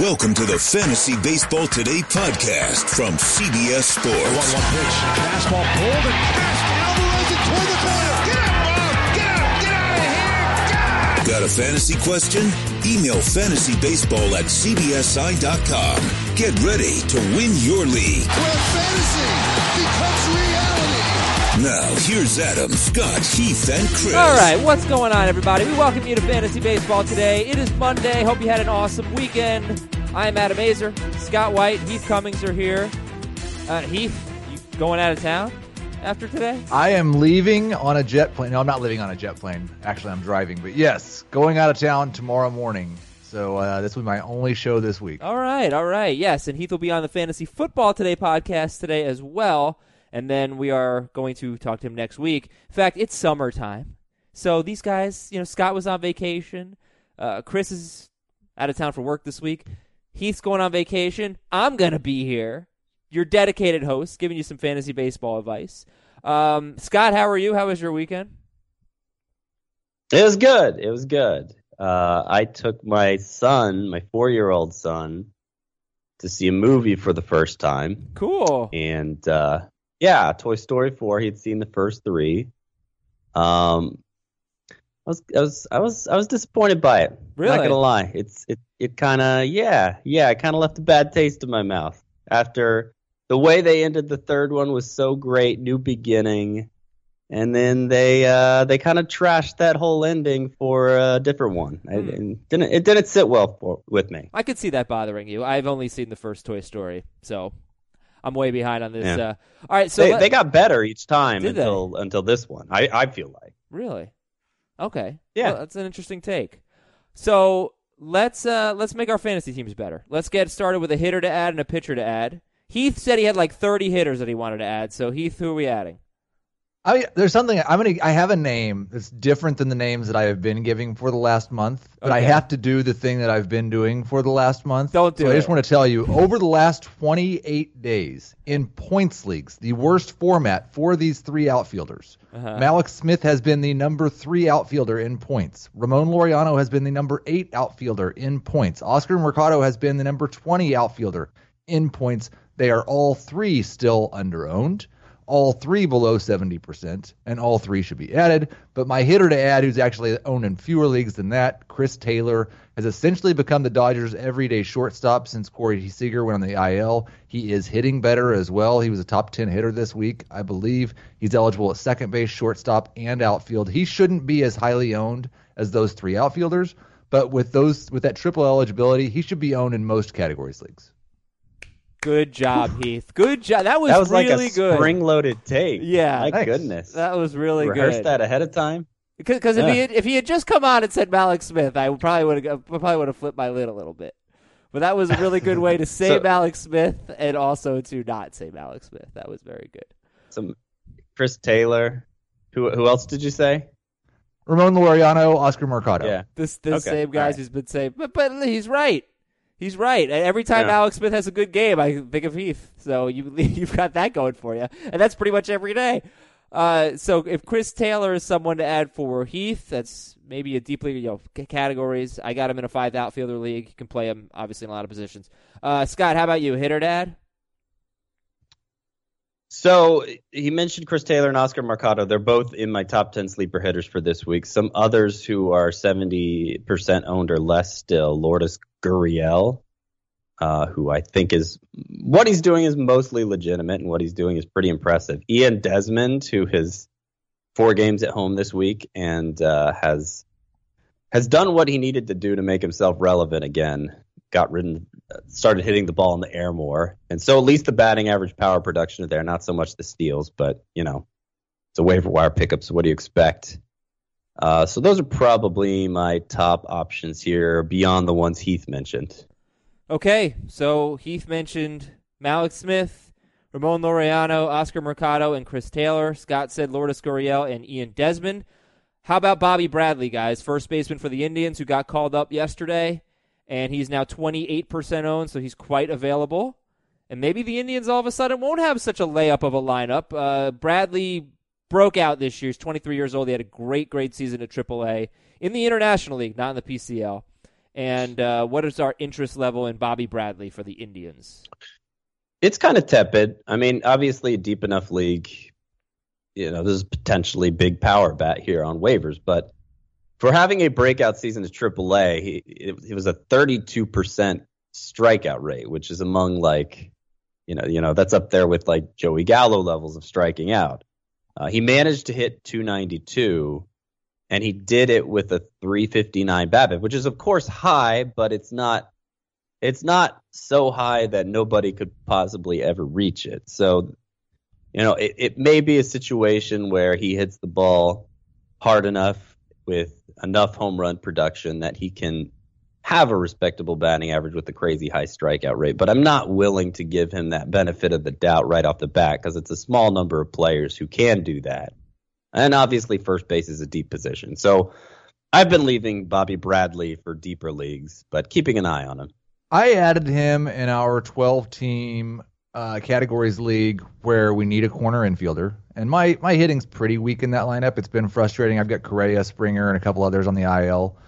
Welcome to the Fantasy Baseball Today podcast from CBS Sports. 1 1 pitch. Fastball pulled and passed. Alvarez it toward the corner. Get out, Bob! Get out! Get out of here! God! Got a fantasy question? Email fantasybaseball at cbsi.com. Get ready to win your league. Where fantasy becomes reality. Now, here's Adam, Scott, Heath, and Chris. All right, what's going on, everybody? We welcome you to Fantasy Baseball today. It is Monday. Hope you had an awesome weekend. I am Adam Aizer. Scott White, Heath Cummings are here. Uh, Heath, you going out of town after today? I am leaving on a jet plane. No, I'm not leaving on a jet plane. Actually, I'm driving. But yes, going out of town tomorrow morning. So uh, this will be my only show this week. All right, all right. Yes, and Heath will be on the Fantasy Football Today podcast today as well and then we are going to talk to him next week. In fact, it's summertime, so these guys, you know, Scott was on vacation, uh, Chris is out of town for work this week, Heath's going on vacation. I'm gonna be here, your dedicated host, giving you some fantasy baseball advice. Um, Scott, how are you? How was your weekend? It was good. It was good. Uh, I took my son, my four-year-old son, to see a movie for the first time. Cool. And uh, yeah, Toy Story 4. He'd seen the first three. Um, I was, I was, I was, I was disappointed by it. Really? Not gonna lie. It's, it, it kind of, yeah, yeah, it kind of left a bad taste in my mouth after the way they ended the third one was so great, new beginning, and then they, uh, they kind of trashed that whole ending for a different one. Hmm. It, didn't, it didn't sit well for, with me. I could see that bothering you. I've only seen the first Toy Story, so I'm way behind on this. Yeah. Uh, all right, so they, let, they got better each time until they? until this one. I I feel like really. Okay. Yeah, well, that's an interesting take. So let's uh let's make our fantasy teams better. Let's get started with a hitter to add and a pitcher to add. Heath said he had like 30 hitters that he wanted to add. So Heath, who are we adding? I there's something I'm gonna I have a name that's different than the names that I have been giving for the last month, but okay. I have to do the thing that I've been doing for the last month. Don't do so it. I just want to tell you, over the last 28 days in points leagues, the worst format for these three outfielders. Uh-huh. Mallex Smith has been the number three outfielder in points. Ramon Laureano has been the number eight outfielder in points. Oscar Mercado has been the number 20 outfielder in points. They are all three still underowned all three below 70%, and all three should be added. But my hitter to add, who's actually owned in fewer leagues than that, Chris Taylor, has essentially become the Dodgers' everyday shortstop since Corey Seager went on the IL. He is hitting better as well. He was a top 10 hitter this week, I believe. He's eligible at second base, shortstop, and outfield. He shouldn't be as highly owned as those three outfielders, but with those with that triple eligibility, he should be owned in most categories leagues. Good job, Heath. Good job. That was, that was really like a good. Spring-loaded take. Yeah, my Thanks. goodness. That was really Rehearsed good. Rehearsed that ahead of time. Because if he had, if he had just come on and said Mallex Smith, I probably would have probably would have flipped my lid a little bit. But that was a really good way to say so, Mallex Smith and also to not say Mallex Smith. That was very good. Some Chris Taylor. Who who else did you say? Ramon Laureano, Oscar Mercado. Yeah, this this okay. same guys right. who's been saying, but but he's right. He's right. Every time yeah. Mallex Smith has a good game, I think of Heath. So you you've got that going for you, and that's pretty much every day. Uh, so if Chris Taylor is someone to add for Heath, that's maybe a deeply you know categories. I got him in a five outfielder league. You can play him obviously in a lot of positions. Uh, Scott, how about you? Hitter dad. So he mentioned Chris Taylor and Oscar Mercado. They're both in my top 10 sleeper hitters for this week. Some others who are 70% owned or less still. Lourdes Gurriel, uh, who I think is what he's doing is mostly legitimate and what he's doing is pretty impressive. Ian Desmond, who has four games at home this week and uh, has has done what he needed to do to make himself relevant again got ridden, started hitting the ball in the air more, and so at least the batting average, power production is there. Not so much the steals, but you know, it's a waiver wire pickup. So what do you expect? Uh, so those are probably my top options here, beyond the ones Heath mentioned. Okay, so Heath mentioned Mallex Smith, Ramon Laureano, Oscar Mercado, and Chris Taylor. Scott said Lourdes Gurriel and Ian Desmond. How about Bobby Bradley, guys? First baseman for the Indians who got called up yesterday and he's now 28% owned, so he's quite available. And maybe the Indians all of a sudden won't have such a layup of a lineup. Uh, Bradley broke out this year. He's 23 years old. He had a great, great season at AAA in the International League, not in the PCL. And uh, what is our interest level in Bobby Bradley for the Indians? It's kind of tepid. I mean, obviously, a deep enough league, you know, this is potentially big power bat here on waivers, but for having a breakout season at AAA, he it, it was a 32% strikeout rate, which is among like, you know, you know that's up there with like Joey Gallo levels of striking out. Uh, he managed to hit 292, and he did it with a 359 BABIP, which is of course high, but it's not it's not so high that nobody could possibly ever reach it. So, you know, it, it may be a situation where he hits the ball hard enough with enough home run production that he can have a respectable batting average with a crazy high strikeout rate. But I'm not willing to give him that benefit of the doubt right off the bat because it's a small number of players who can do that. And obviously, first base is a deep position. So I've been leaving Bobby Bradley for deeper leagues, but keeping an eye on him. I added him in our 12 team uh, categories league where we need a corner infielder. And my, my hitting's pretty weak in that lineup. It's been frustrating. I've got Correa, Springer, and a couple others on the IL.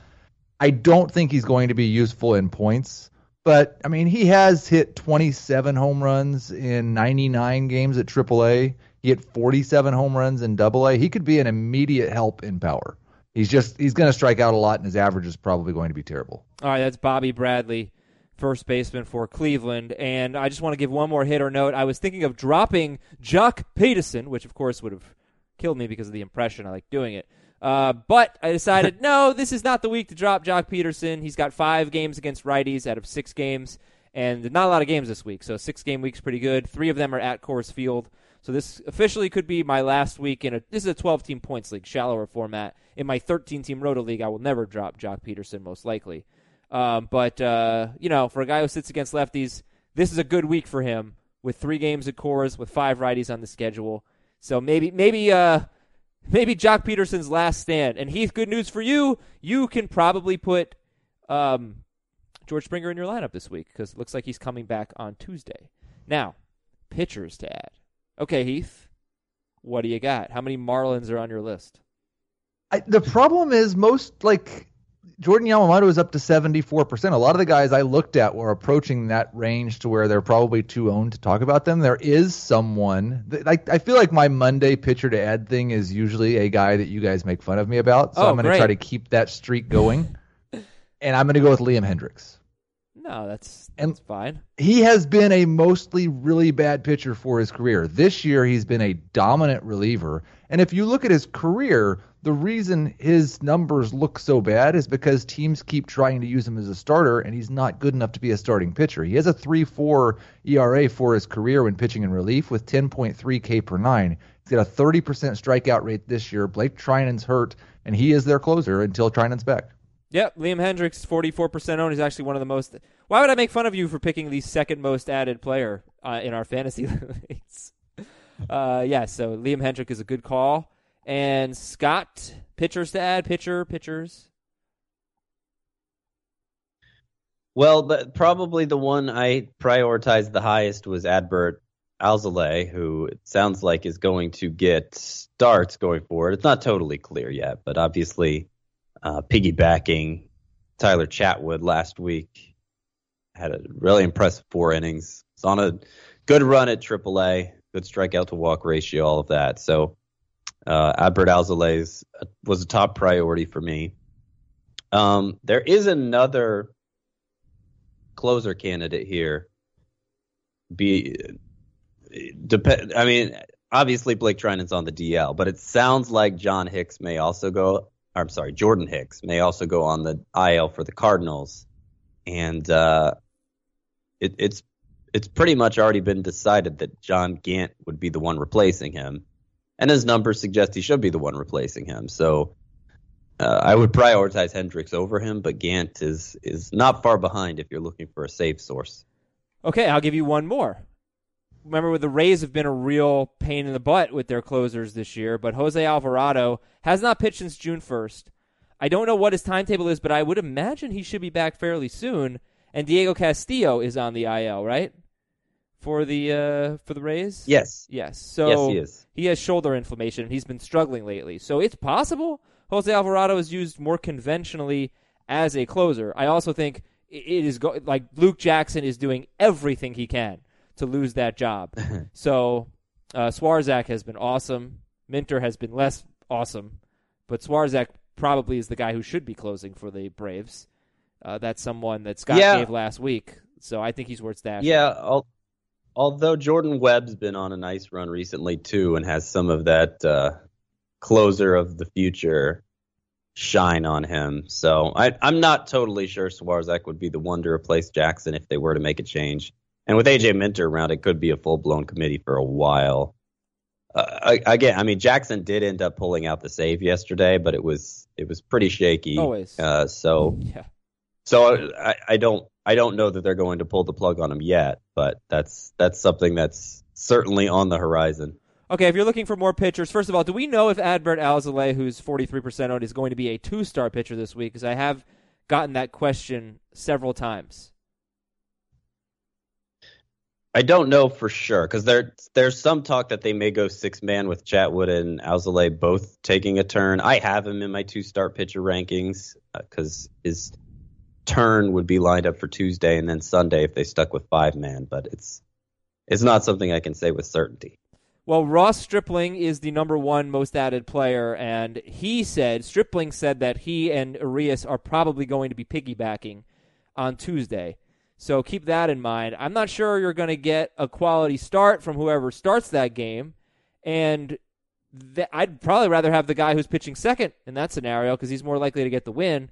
I don't think he's going to be useful in points, but I mean, he has hit 27 home runs in 99 games at AAA. He hit 47 home runs in AA. He could be an immediate help in power. He's just he's going to strike out a lot, and his average is probably going to be terrible. All right, that's Bobby Bradley, first baseman for Cleveland. And I just want to give one more hit or note. I was thinking of dropping Joc Pederson, which of course would have killed me because of the impression. I like doing it. Uh, but I decided, no, this is not the week to drop Joc Pederson. He's got five games against righties out of six games, and not a lot of games this week. So six game week's pretty good. Three of them are at Coors Field. So this officially could be my last week in a. This is a 12 team points league, shallower format. In my 13 team Roto league, I will never drop Joc Pederson most likely. Um, but uh, you know, for a guy who sits against lefties, this is a good week for him with three games at Coors, with five righties on the schedule. So maybe, maybe, uh, maybe Joc Pederson's last stand. And Heath, good news for you. You can probably put um, George Springer in your lineup this week because it looks like he's coming back on Tuesday. Now, pitchers to add. Okay, Heath, what do you got? How many Marlins are on your list? I, the problem is most like Jordan Yamamoto is up to 74%. A lot of the guys I looked at were approaching that range to where they're probably too owned to talk about them. There is someone, like I feel like my Monday pitcher to add thing is usually a guy that you guys make fun of me about. So Oh, I'm going to try to keep that streak going. and I'm going to go with Liam Hendriks. No, that's And- that's fine. He has been a mostly really bad pitcher for his career. This year, he's been a dominant reliever. And if you look at his career, the reason his numbers look so bad is because teams keep trying to use him as a starter, and he's not good enough to be a starting pitcher. He has a 3 4 ERA for his career when pitching in relief with 10.3 K per nine. He's got a 30% strikeout rate this year. Blake Treinen's hurt, and he is their closer until Treinen's back. Yep, Liam Hendriks, 44% owned. He's actually one of the most. Why would I make fun of you for picking the second most added player uh, in our fantasy leagues? Uh, yeah, so Liam Hendrick is a good call. And Scott, pitchers to add, pitcher, pitchers. Well, the, probably the one I prioritized the highest was Adbert Alzolay, who it sounds like is going to get starts going forward. It's not totally clear yet, but obviously uh, piggybacking Tyler Chatwood last week had a really impressive four innings. It's on a good run at AAA, good strikeout to walk ratio, all of that. So uh, Adbert Alzolay was a top priority for me. Um, there is another closer candidate here. Be depend. I mean, obviously Blake Treinen's on the DL, but it sounds like John Hicks may also go. I'm sorry, Jordan Hicks may also go on the IL for the Cardinals, and uh, it, it's it's pretty much already been decided that John Gant would be the one replacing him, and his numbers suggest he should be the one replacing him. So uh, I would prioritize Hendriks over him, but Gant is is not far behind if you're looking for a save source. Okay, I'll give you one more. Remember, the Rays have been a real pain in the butt with their closers this year, but Jose Alvarado has not pitched since June 1st. I don't know what his timetable is, but I would imagine he should be back fairly soon. And Diego Castillo is on the IL, right? For the uh, for the Rays? Yes. Yes. So Yes, he is. he has shoulder inflammation and he's been struggling lately. So it's possible Jose Alvarado is used more conventionally as a closer. I also think it is go- like Luke Jackson is doing everything he can to lose that job. so uh, Swarzak has been awesome. Minter has been less awesome, but Swarzak probably is the guy who should be closing for the Braves. Uh, that's someone that Scott Yeah. gave last week, so I think he's worth stashing. Yeah, al- although Jordan Webb's been on a nice run recently too, and has some of that uh, closer of the future shine on him. So I, I'm not totally sure Swarzak would be the one to replace Jackson if they were to make a change. And with AJ Minter around, it could be a full blown committee for a while. Uh, I- again, I mean Jackson did end up pulling out the save yesterday, but it was it was pretty shaky. Always. Uh, so yeah. So I, I don't I don't know that they're going to pull the plug on him yet, but that's that's something that's certainly on the horizon. Okay, if you're looking for more pitchers, first of all, do we know if Adbert Alzolay, who's 43% owned, is going to be a two-star pitcher this week? Because I have gotten that question several times. I don't know for sure because there there's some talk that they may go six man with Chatwood and Alzolay both taking a turn. I have him in my two start pitcher rankings uh, because his turn would be lined up for Tuesday and then Sunday if they stuck with five man, but it's it's not something I can say with certainty. Well, Ross Stripling is the number one most added player, and he said, Stripling said that he and Urias are probably going to be piggybacking on Tuesday. So keep that in mind. I'm not sure you're going to get a quality start from whoever starts that game, and th- I'd probably rather have the guy who's pitching second in that scenario because he's more likely to get the win.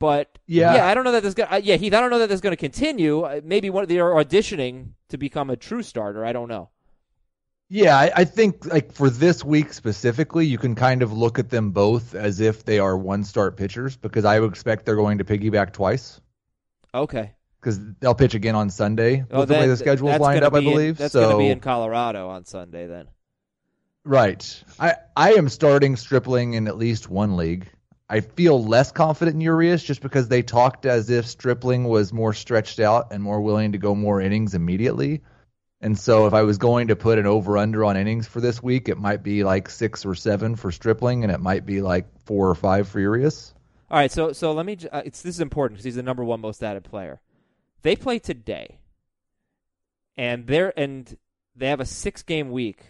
But Yeah. yeah, I don't know that this going. Uh, yeah, Heath, I don't know that this is going to continue. Uh, Maybe one they're auditioning to become a true starter. I don't know. Yeah, I, I think like for this week specifically, you can kind of look at them both as if they are one start pitchers because I would expect they're going to piggyback twice Okay. because they'll pitch again on Sunday Oh, with the way the schedule's that's lined up, I be in- that's so going to be in Colorado on Sunday then. right, I I am starting Stripling in at least one league. I feel less confident in Urias just because they talked as if Stripling was more stretched out and more willing to go more innings immediately. And so if I was going to put an over under on innings for this week, it might be like six or seven for Stripling, and it might be like four or five for Urias. All right, so so let me. Uh, it's this is important because he's the number one most added player. They play today, and they're and they have a six game week.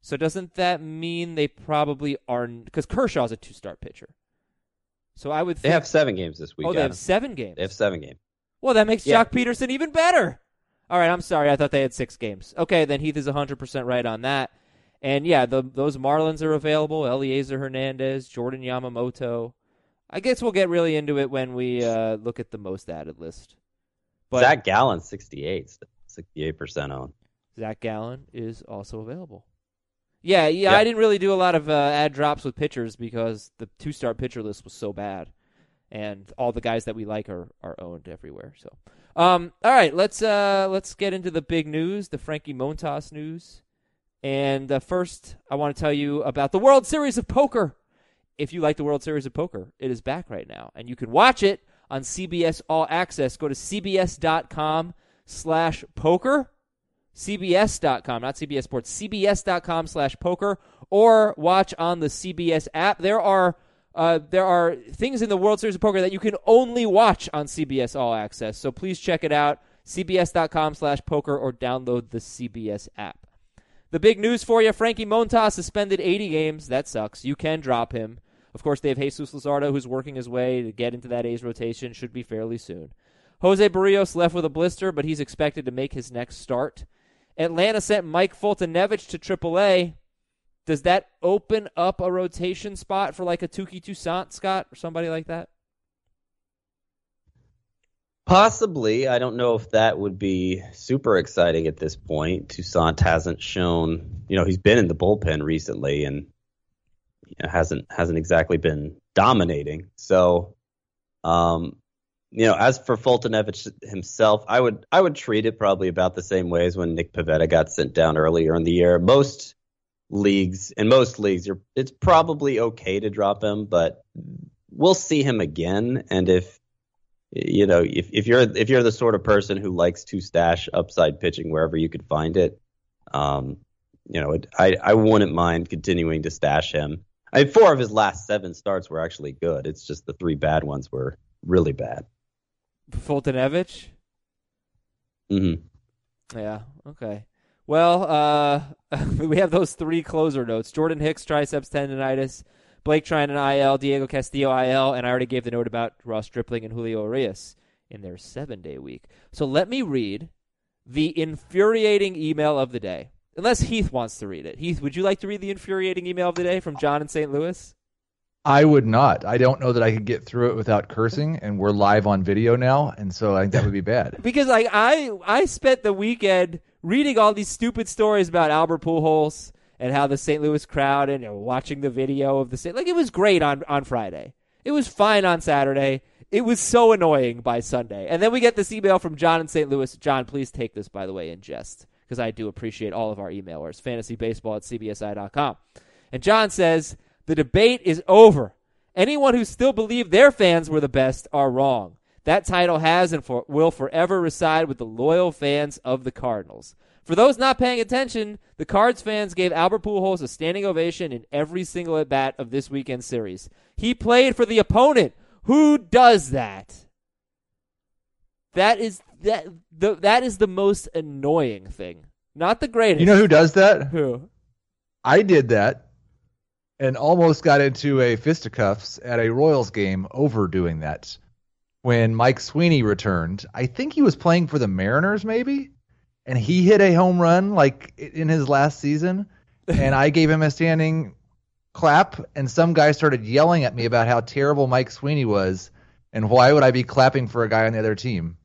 So doesn't that mean they probably are? Because Kershaw's a two start pitcher. So I would. Think, They have seven games this week. Oh, they have seven games. They have seven games. Well, that makes Yeah. Joc Pederson even better. All right, I'm sorry. I thought they had six games. Okay, then Heath is 100% right on that. And yeah, the, those Marlins are available. Elieser Hernandez, Jordan Yamamoto. I guess we'll get really into it when we uh, look at the most added list. But Zach Gallen, 68, 68% on. Zach Gallen is also available. Yeah, yeah, Yeah. I didn't really do a lot of uh, ad drops with pitchers because the two star pitcher list was so bad, and all the guys that we like are, are owned everywhere. So, um, all right, let's uh, let's get into the big news, the Frankie Montas news, and uh, first I want to tell you about the World Series of Poker. If you like the World Series of Poker, it is back right now, and you can watch it on CBS All Access. Go to cbs.com slash poker cbs.com not cbs sports cbs.com slash poker or watch on the cbs app. There are uh, there are things in the world series of poker that you can only watch on cbs all access. So please check it out cbs.com slash poker or download the cbs app. The big news for you frankie montas suspended 80 games. That sucks. You can drop him. Of course they have jesus Luzardo, who's working his way to get into that a's rotation. Should be fairly soon. Jose Berrios left with a blister, but he's expected to make his next start. Atlanta sent Mike Foltynewicz to AAA. Does that open up a rotation spot for like a Touki Toussaint, Scott, or somebody like that? Possibly. I don't know if that would be super exciting at this point. Toussaint hasn't shown, you know, he's been in the bullpen recently and you know, hasn't hasn't exactly been dominating. So, um, you know, as for Foltynewicz himself, I would I would treat it probably about the same way as when Nick Pivetta got sent down earlier in the year. Most leagues, in most leagues, it's probably okay to drop him, but we'll see him again. And if you know, if, if you're if you're the sort of person who likes to stash upside pitching wherever you could find it, um, you know, it, I I wouldn't mind continuing to stash him. I mean, four of his last seven starts were actually good. It's just the three bad ones were really bad. Foltynewicz. hmm Yeah. Okay. Well, uh, we have those three closer notes: Jordan Hicks triceps tendonitis, Blake an IL, Diego Castillo IL, and I already gave the note about Ross Stripling and Julio Urias in their seven-day week. So let me read the infuriating email of the day. Unless Heath wants to read it. Heath, would you like to read the infuriating email of the day from John in St. Louis? I would not. I don't know that I could get through it without cursing, and we're live on video now, and so I think that would be bad. Because like I I spent the weekend reading all these stupid stories about Albert Pujols and how the St. Louis crowd and you know, watching the video of the St. like it was great on on Friday. It was fine on Saturday. It was so annoying by Sunday. And then we get this email from John in St. Louis. John, please take this by the way in jest because I do appreciate all of our emailers. Fantasybaseball at cbsi.com. And John says the debate is over. Anyone who still believed their fans were the best are wrong. That title has and for, will forever reside with the loyal fans of the Cardinals. For those not paying attention, the Cards fans gave Albert Pujols a standing ovation in every single at bat of this weekend series. He played for the opponent. Who does that? That is that the that is the most annoying thing. Not the greatest. You know who does that? Who? I did that and almost got into a fisticuffs at a Royals game over doing that. When Mike Sweeney returned, I think he was playing for the Mariners, maybe, and he hit a home run like in his last season, and I gave him a standing clap, and some guy started yelling at me about how terrible Mike Sweeney was, and why would I be clapping for a guy on the other team?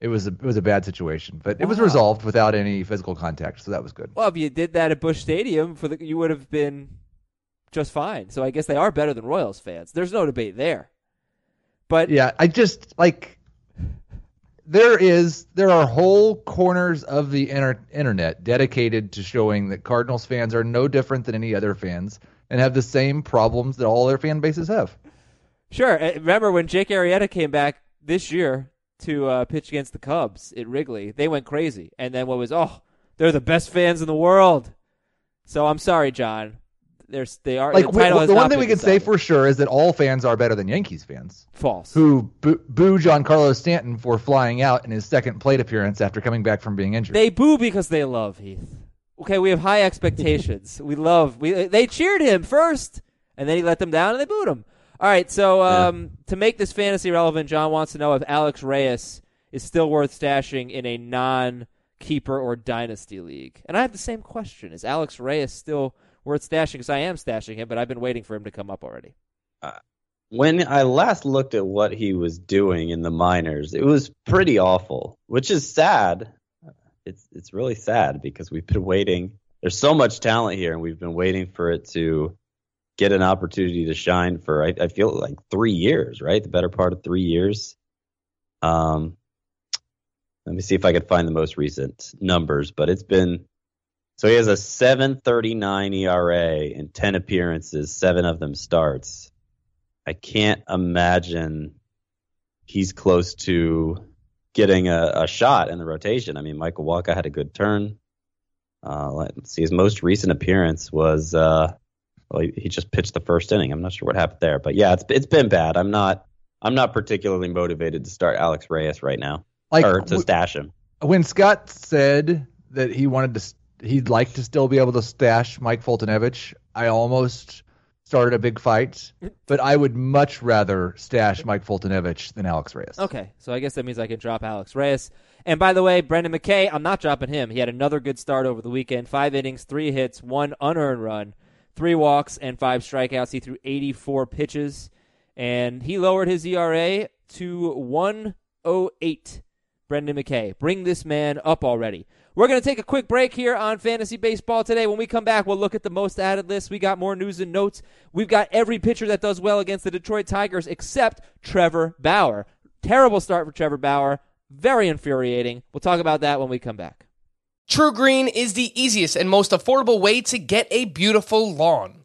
It was a it was a bad situation, but it was resolved without any physical contact, so that was good. Well, if you did that at Busch Stadium, for the you would have been just fine. So I guess they are better than Royals fans. There's no debate there. But Yeah, I just like there is there are whole corners of the inter- internet dedicated to showing that Cardinals fans are no different than any other fans and have the same problems that all their fan bases have. Sure. Uh, Remember when Jake Arrieta came back this year to uh, pitch against the Cubs at Wrigley? They went crazy. And then what was, oh, they're the best fans in the world. So I'm sorry, John. There's, they are Like the the one thing we can say for sure is that all fans are better than Yankees fans, false. who boo, boo Carlos Stanton for flying out in his second plate appearance after coming back from being injured. They boo because they love Heath. Okay, we have high expectations. we love. We they cheered him first, and then he let them down, and they booed him. All right, so um, to make this fantasy relevant, John wants to know if Alex Reyes is still worth stashing in a non-keeper or dynasty league. And I have the same question: Is Alex Reyes still worth stashing? Because I am stashing him, but I've been waiting for him to come up already. When I last looked at what he was doing in the minors, it was pretty awful, which is sad. It's it's really sad because we've been waiting. There's so much talent here, and we've been waiting for it to get an opportunity to shine for I, I feel like three years, right? The better part of three years. Um, let me see if I could find the most recent numbers, but it's been so he has a 7.39 ERA in 10 appearances, seven of them starts. I can't imagine he's close to getting a, a shot in the rotation. I mean, Michael Wacha had a good turn. Uh, let's see, his most recent appearance was uh, well, he, he just pitched the first inning. I'm not sure what happened there, but yeah, it's it's been bad. I'm not I'm not particularly motivated to start Alex Reyes right now like or to stash him. when Scott said that he wanted to, he'd like to still be able to stash Mike Foltynewicz, I almost started a big fight. But I would much rather stash Mike Foltynewicz than Alex Reyes. Okay, so I guess that means I can drop Alex Reyes. And by the way, Brendan McKay, I'm not dropping him. He had another good start over the weekend. Five innings, three hits, one unearned run, three walks, and five strikeouts. He threw 84 pitches, and he lowered his ERA to 108. Brendan McKay, bring this man up already. We're going to take a quick break here on Fantasy Baseball today. When we come back, we'll look at the most added list. We got more news and notes. We've got every pitcher that does well against the Detroit Tigers except Trevor Bauer. Terrible start for Trevor Bauer. Very infuriating. We'll talk about that when we come back. TruGreen is the easiest and most affordable way to get a beautiful lawn.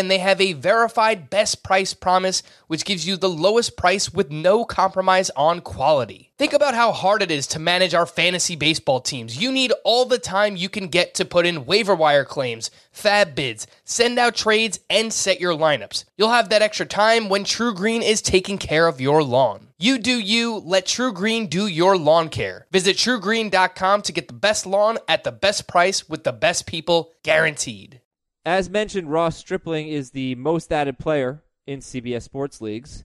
and they have a verified best price promise, which gives you the lowest price with no compromise on quality. Think about how hard it is to manage our fantasy baseball teams. You need all the time you can get to put in waiver wire claims, fab bids, send out trades, and set your lineups. You'll have that extra time when TruGreen is taking care of your lawn. You do you, let TruGreen do your lawn care. Visit trugreen.com to get the best lawn at the best price with the best people guaranteed. As mentioned, Ross Stripling is the most added player in CBS Sports Leagues.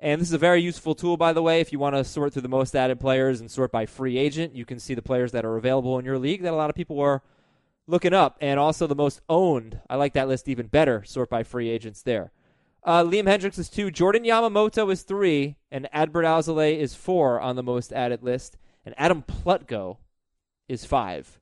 And this is a very useful tool, by the way. If you want to sort through the most added players and sort by free agent, you can see the players that are available in your league that a lot of people are looking up. And also the most owned. I like that list even better. Sort by free agents there. Uh, Liam Hendriks is two. Jordan Yamamoto is three. And Adbert Alzolay is four on the most added list. And Adam Plutko is five.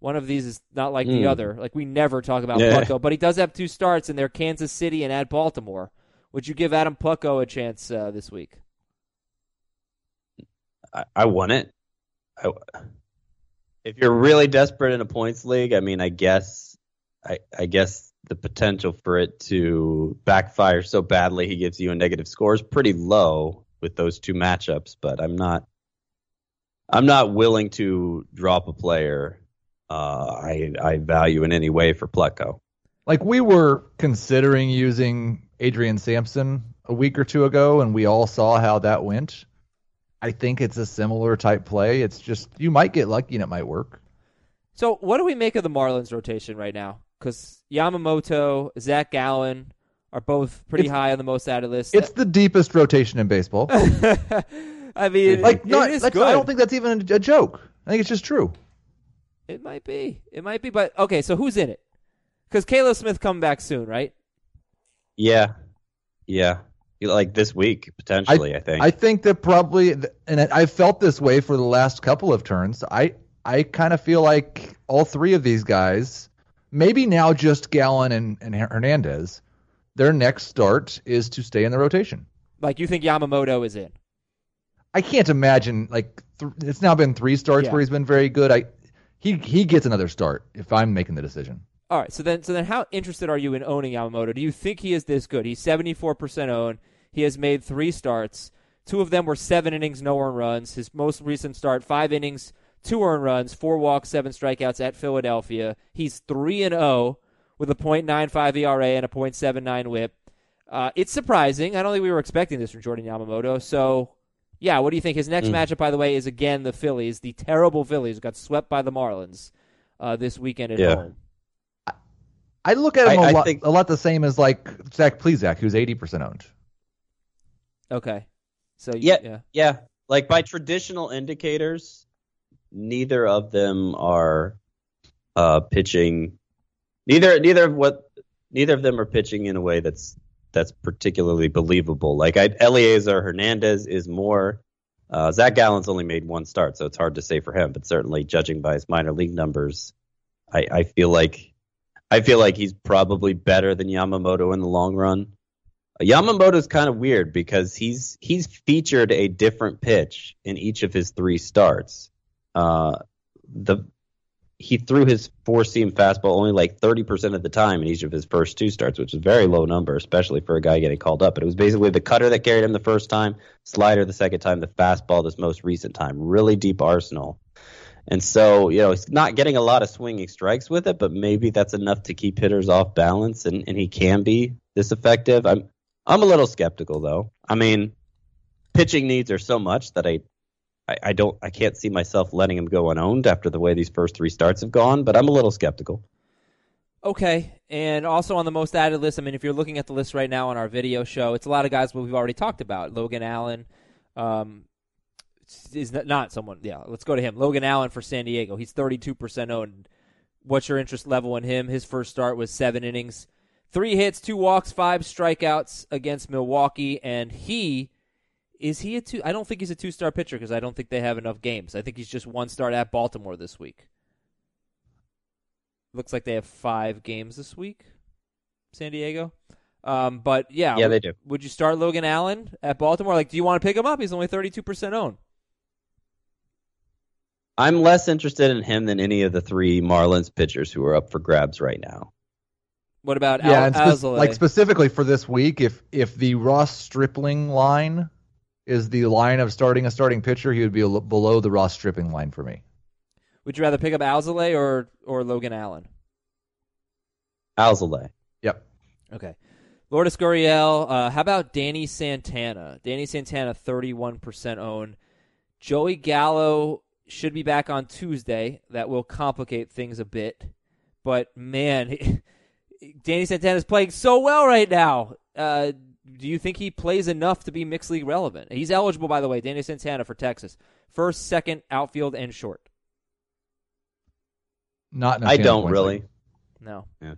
One of these is not like mm. the other. Like we never talk about yeah. Plutko, but he does have two starts, and they're Kansas City and at Baltimore. Would you give Adam Plutko a chance uh, this week? I, I want it. I, if you're really desperate in a points league, I mean, I guess, I, I guess the potential for it to backfire so badly he gives you a negative score is pretty low with those two matchups. But I'm not, I'm not willing to drop a player uh, I I value in any way for Plutko. Like we were considering using Adrian Sampson a week or two ago, and we all saw how that went. I think it's a similar type play. It's just you might get lucky and it might work. So, what do we make of the Marlins rotation right now? Because Yamamoto, Zach Gallen are both pretty it's, high on the most added list. It's the deepest rotation in baseball. I mean, like, not, I don't think that's even a joke. I think it's just true. It might be. It might be. But okay, so who's in it? Because Caleb Smith coming back soon, right? Yeah, yeah. Like this week potentially. I, I think. I think that probably, and I felt this way for the last couple of turns. I I kind of feel like all three of these guys, maybe now just Gallen and, and Hernandez, their next start is to stay in the rotation. Like you think Yamamoto is in? I can't imagine like th- it's now been three starts yeah. where he's been very good. I he he gets another start if I'm making the decision. All right, so then so then how interested are you in owning Yamamoto? Do you think he is this good? He's 74% owned. He has made 3 starts. Two of them were 7 innings, no earned runs. His most recent start, 5 innings, 2 earned runs, 4 walks, 7 strikeouts at Philadelphia. He's 3 and 0 with a .95 ERA and a .79 WHIP. Uh, it's surprising. I don't think we were expecting this from Jordan Yamamoto. So yeah, what do you think? His next mm. matchup, by the way, is again the Phillies, the terrible Phillies, got swept by the Marlins uh, this weekend at yeah. home. I look at him I, a, I lot, think... a lot the same as like Zach Plesac, who's eighty percent owned. Okay, so yeah, yeah, yeah. Like by traditional indicators, neither of them are uh, pitching. Neither, neither of what, neither of them are pitching in a way that's that's particularly believable. Like I, Elieser Hernandez is more. Uh, Zach Gallen's only made one start, so it's hard to say for him. But certainly, judging by his minor league numbers, I, I feel like I feel like he's probably better than Yamamoto in the long run. Yamamoto is kind of weird because he's he's featured a different pitch in each of his three starts. Uh, the he threw his four seam fastball only like 30% of the time in each of his first two starts, which is a very low number, especially for a guy getting called up. But it was basically the cutter that carried him the first time, slider the second time, the fastball this most recent time. Really deep arsenal. And so, you know, he's not getting a lot of swinging strikes with it, but maybe that's enough to keep hitters off balance and, and he can be this effective. I'm I'm a little skeptical though. I mean, pitching needs are so much that I I, I don't I can't see myself letting him go unowned after the way these first three starts have gone, but I'm a little skeptical. Okay, and also on the most added list, I mean, if you're looking at the list right now on our video show, it's a lot of guys we've already talked about. Logan Allen um, is not someone. Yeah, let's go to him. Logan Allen for San Diego. He's 32% owned. What's your interest level in him? His first start was seven innings, Three hits, two walks, five strikeouts against Milwaukee, and he is he a two? I don't think he's a two star pitcher because I don't think they have enough games. I think he's just one start at Baltimore this week. Looks like they have five games this week, San Diego. Um, but yeah, Yeah, would- they do. Would you start Logan Allen at Baltimore? Like, do you want to pick him up? He's only thirty two percent owned. I'm less interested in him than any of the three Marlins pitchers who are up for grabs right now. What about Yeah, Al- and spe- like specifically for this week, if if the Ross Stripling line is the line of starting a starting pitcher, he would be below the Ross Stripling line for me. Would you rather pick up Alzolay or or Logan Allen? Alzolay. Yep. Okay. Lourdes Gurriel. Uh, how about Danny Santana? Danny Santana, 31% owned. Joey Gallo should be back on Tuesday. That will complicate things a bit. But, man, Danny Santana is playing so well right now. Uh, do you think he plays enough to be mixed league relevant? He's eligible, by the way, Danny Santana for Texas. First, second, outfield, and short. Not. I don't really. league. No. Yeah.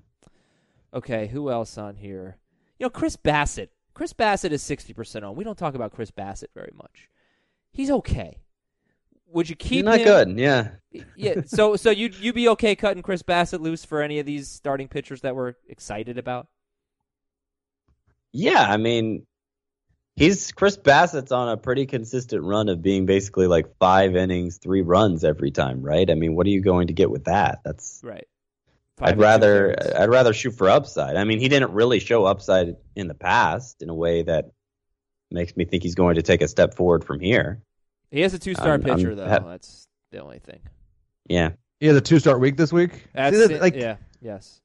Okay, who else on here? You know, Chris Bassitt. Chris Bassitt is 60% on. We don't talk about Chris Bassitt very much. He's okay. Would you keep He's not him? good. Yeah. Yeah. So so you you be okay cutting Chris Bassitt loose for any of these starting pitchers that we're excited about? Yeah, I mean, he's Chris Bassitt's on a pretty consistent run of being basically like five innings, three runs every time, right? I mean, what are you going to get with that? That's Right. Five I'd rather. I'd rather shoot for upside. I mean, he didn't really show upside in the past in a way that makes me think he's going to take a step forward from here. He has a two-star I'm- I'm pitcher though. hap- That's the only thing. Yeah. He has a two star week this week. That's See, that- it. like yeah. Yes.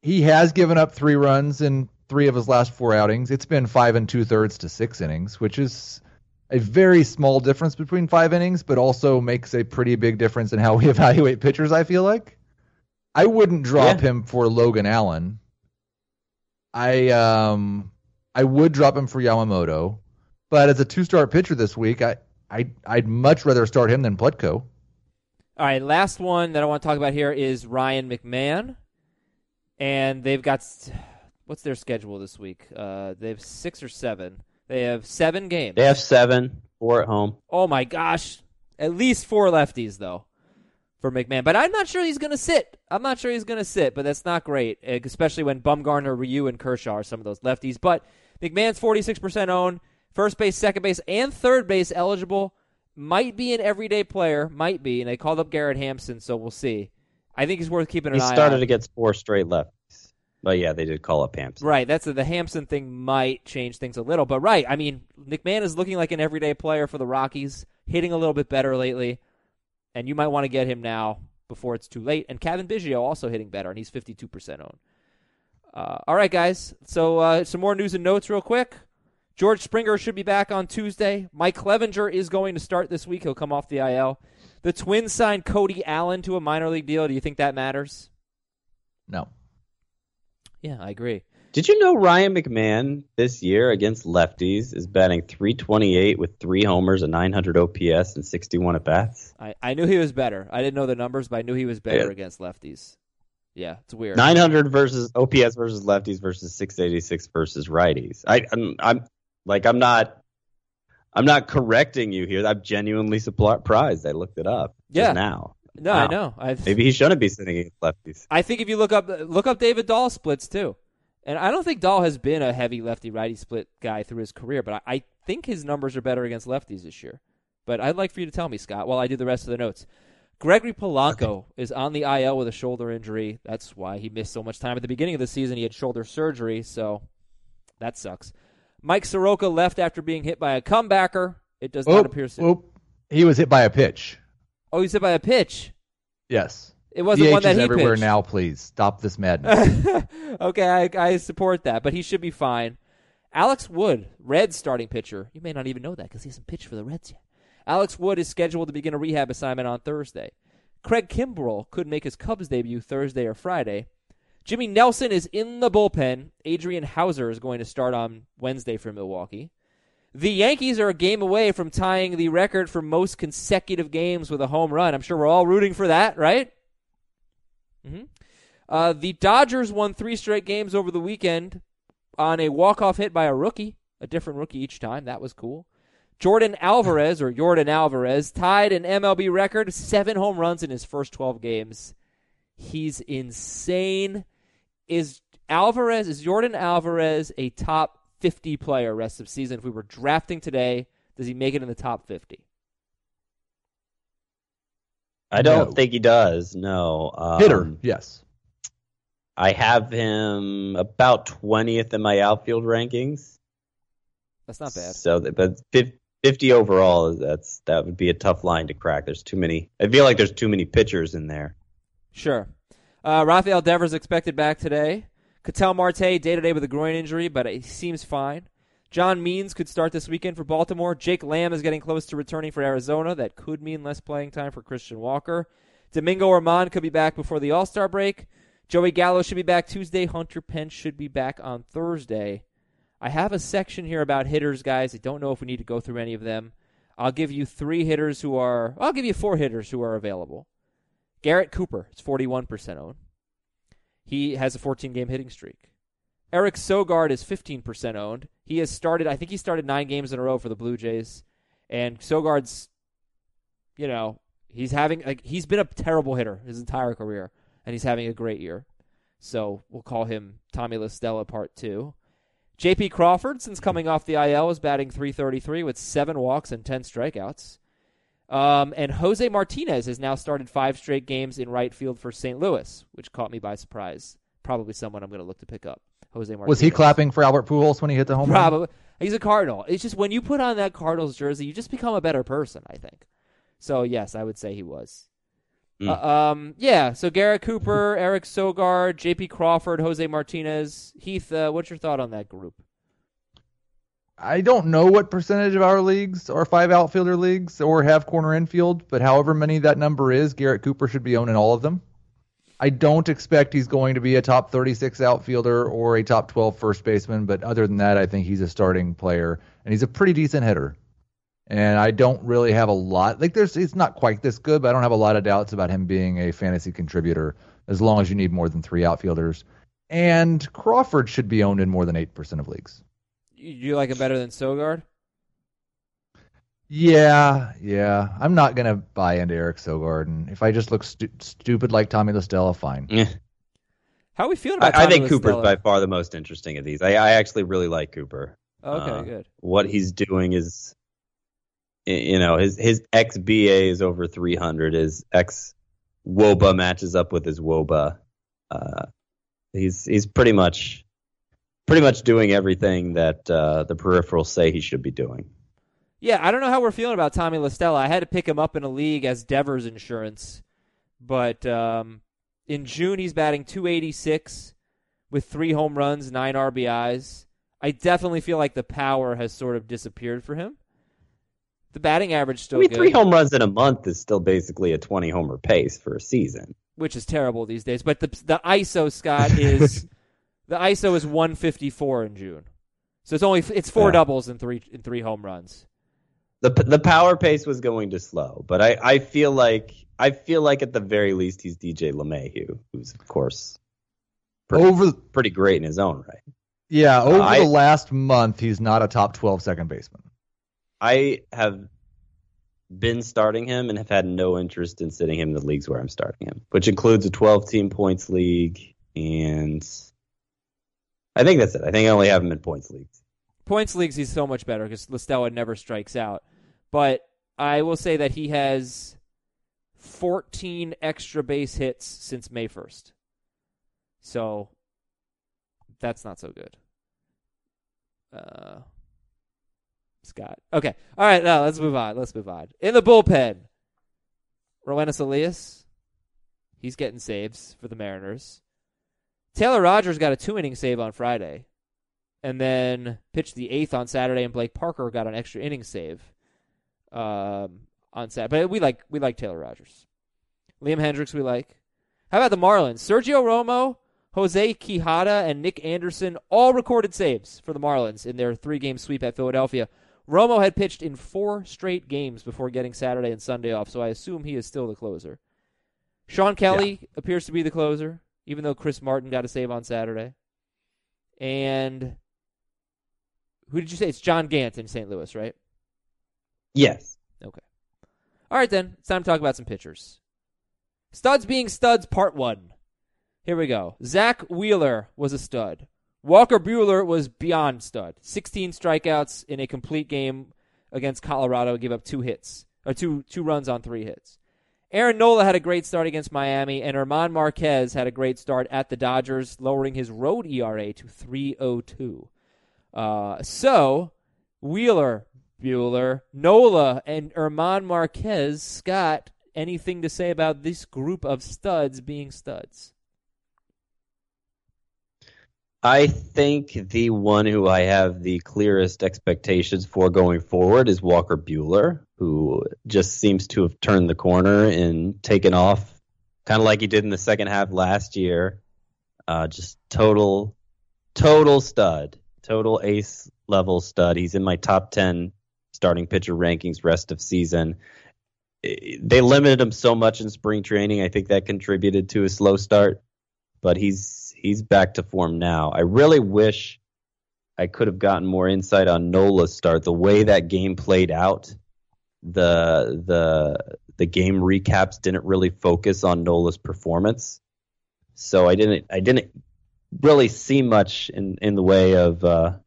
he has given up three runs in three of his last four outings. It's been five and two thirds to six innings, which is a very small difference between five innings, but also makes a pretty big difference in how we evaluate pitchers. I feel like I wouldn't drop Yeah. him for Logan Allen. I um I would drop him for Yamamoto, but as a two-star pitcher this week, I I I'd much rather start him than Plutko. All right, last one that I want to talk about here is Ryan McMahon, and they've got what's their schedule this week? Uh, they have six or seven. They have seven games. They have seven, four at home. oh my gosh, at least four lefties though for McMahon. But I'm not sure he's going to sit. I'm not sure he's going to sit, but that's not great, eh, especially when Bumgarner, Ryu, and Kershaw are some of those lefties. But McMahon's 46% owned, first base, second base, and third base eligible. Might be an everyday player, might be, and they called up Garrett Hampson, so we'll see. I think he's worth keeping an He eye started on. against four straight lefties. But yeah, they did call up Hampson. Right, that's the, the Hampson thing might change things a little, but right, I mean, McMahon is looking like an everyday player for the Rockies, hitting a little bit better lately, and you might want to get him now before it's too late. And Cavan Biggio also hitting better, and he's fifty two percent owned. Uh, all right, guys. So uh, some more news and notes, real quick. George Springer should be back on Tuesday. Mike Clevinger is going to start this week. He'll come off the IL. The Twins signed Cody Allen to a minor league deal. Do you think that matters? No. Yeah, I agree. Did you know Ryan McMahon this year against lefties is batting 328 with three homers, a 900 OPS, and 61 at bats? I, I knew he was better. I didn't know the numbers, but I knew he was better Yeah. against lefties. Yeah, it's weird. 900 versus OPS versus lefties versus 686 versus righties. I, I'm, I'm like I'm not I'm not correcting you here. I'm genuinely surprised. I looked it up just Yeah. now. No, I know. I Maybe he shouldn't be sitting against lefties. I think if you look up look up David Dahl splits too, and I don't think Dahl has been a heavy lefty righty split guy through his career, but I, I think his numbers are better against lefties this year. But I'd like for you to tell me, Scott, while I do the rest of the notes. Gregory Polanco is on the IL with a shoulder injury. That's why he missed so much time at the beginning of the season. He had shoulder surgery, so that sucks. Mike Soroka left after being hit by a comebacker. It does not appear. So- oop. He was hit by a pitch. Oh, he's hit by a pitch. Yes. It wasn't DH one that is he everywhere pitched. now. Please stop this madness. okay, I, I support that, but he should be fine. Alex Wood, Reds starting pitcher. You may not even know that because he hasn't pitched for the Reds yet. Alex Wood is scheduled to begin a rehab assignment on Thursday. Craig Kimbrel could make his Cubs debut Thursday or Friday. Jimmy Nelson is in the bullpen. Adrian Houser is going to start on Wednesday for Milwaukee. The Yankees are a game away from tying the record for most consecutive games with a home run. I'm sure we're all rooting for that, right? hmm Uh, the Dodgers won three straight games over the weekend on a walk-off hit by a rookie, a different rookie each time. That was cool. Yordan Alvarez, or Yordan Alvarez, tied an MLB record, seven home runs in his first 12 games. He's insane. Is Alvarez, is Yordan Alvarez a top 50 player rest of season? If we were drafting today, does he make it in the top 50? I don't No. think he does. No. Um, Hitter, yes. I have him about twentieth in my outfield rankings. That's not bad. So, but fifty overall, that's that would be a tough line to crack. There's too many. I feel like there's too many pitchers in there. Sure. Uh, Rafael Devers expected back today. Ketel Marte day to day with a groin injury, but he seems fine. John Means could start this weekend for Baltimore. Jake Lamb is getting close to returning for Arizona. That could mean less playing time for Christian Walker. Domingo German could be back before the All Star break. Joey Gallo should be back Tuesday. Hunter Pence should be back on Thursday. I have a section here about hitters, guys. I don't know if we need to go through any of them. I'll give you three hitters who are. I'll give you four hitters who are available. Garrett Cooper is 41% owned. He has a 14 game hitting streak. Eric Sogard is 15% owned. He has started, I think he started nine games in a row for the Blue Jays. And Sogard's, you know, he's having, like, he's been a terrible hitter his entire career, and he's having a great year. So we'll call him Tommy La Stella Part 2. JP Crawford, since coming off the IL, is batting 333 with seven walks and 10 strikeouts. Um, and Jose Martinez has now started five straight games in right field for St. Louis, which caught me by surprise. Probably someone I'm going to look to pick up. Jose Martinez. Was he clapping for Albert Pujols when he hit the home run? Probably. He's a Cardinal. It's just when you put on that Cardinals jersey, you just become a better person. I think. So yes, I would say he was. Mm. Uh, um, yeah. So Garrett Cooper, Eric Sogard, J.P. Crawford, Jose Martinez, Heath. Uh, what's your thought on that group? I don't know what percentage of our leagues are five outfielder leagues or have corner infield, but however many that number is, Garrett Cooper should be owned in all of them. I don't expect he's going to be a top 36 outfielder or a top 12 first baseman, but other than that, I think he's a starting player and he's a pretty decent hitter. And I don't really have a lot like there's it's not quite this good, but I don't have a lot of doubts about him being a fantasy contributor as long as you need more than three outfielders. And Crawford should be owned in more than eight percent of leagues. You, you like him better than Sogard? Yeah, yeah. I'm not gonna buy into Eric Sogard, and if I just look stu- stupid like Tommy La Stella, fine. How are we feeling I, about? I Tommy think Cooper's by far the most interesting of these. I, I actually really like Cooper. Okay, Uh, good. What he's doing is, you know, his his xBA is over 300. His x WOBA matches up with his WOBA. Uh, he's he's pretty much pretty much doing everything that uh, the peripherals say he should be doing. Yeah, I don't know how we're feeling about Tommy La Stella. I had to pick him up in a league as Devers insurance, but um, in June he's batting 286 with three home runs, nine RBIs. I definitely feel like the power has sort of disappeared for him. The batting average still I mean, good, three home runs in a month is still basically a 20 homer pace for a season. which is terrible these days. But the the ISO Scott is the ISO is 154 in June, so it's only it's four Yeah. doubles and three in three home runs. the the power pace was going to slow, but I, I feel like I feel like at the very least he's DJ LeMahieu, who's of course pretty, Over pretty great in his own right. yeah, uh, over I- the last month, he's not a top 12 second baseman. I have been starting him and have had no interest in sitting him in the leagues where I'm starting him, which includes a 12 team points league and I think that's it. I think I only have him in points leagues. Points leagues, he's so much better because La Stella never strikes out. But I will say that he has 14 extra base hits since May 1st. So that's not so good. Uh, Scott. Okay. All right. Now let's move on. Let's move on. In the bullpen, Roenis Elias. He's getting saves for the Mariners. Taylor Rogers got a two inning save on Friday and then pitched the eighth on Saturday, and Blake Parker got an extra inning save um, on Saturday. But we like we like Taylor Rogers, Liam Hendriks. We like. How about the Marlins? Sergio Romo, Jose Quijada, and Nick Anderson all recorded saves for the Marlins in their three-game sweep at Philadelphia. Romo had pitched in four straight games before getting Saturday and Sunday off, so I assume he is still the closer. Shawn Kelley appears to be the closer. Even though Chris Martin got a save on Saturday. And who did you say? It's John Gant in St. Louis, right? Yes. Okay. All right, then. It's time to talk about some pitchers. Studs being studs, part one. Here we go. Zack Wheeler was a stud. Walker Buehler was beyond stud. 16 strikeouts in a complete game against Colorado, gave up two hits, or two, two runs on three hits. Aaron Nola had a great start against Miami, and German Marquez had a great start at the Dodgers, lowering his road ERA to 3.02. Uh, so, Wheeler, Buehler, Nola, and German Marquez, Scott, anything to say about this group of studs being studs? I think the one who I have the clearest expectations for going forward is Walker Buehler, who just seems to have turned the corner and taken off, kind of like he did in the second half last year. Uh, just total, total stud, total ace level stud. He's in my top ten starting pitcher rankings rest of season. They limited him so much in spring training. I think that contributed to a slow start, but he's he's back to form now. I really wish I could have gotten more insight on Nola's start, the way that game played out. The the the game recaps didn't really focus on Nola's performance, so I didn't I didn't really see much in in the way of uh,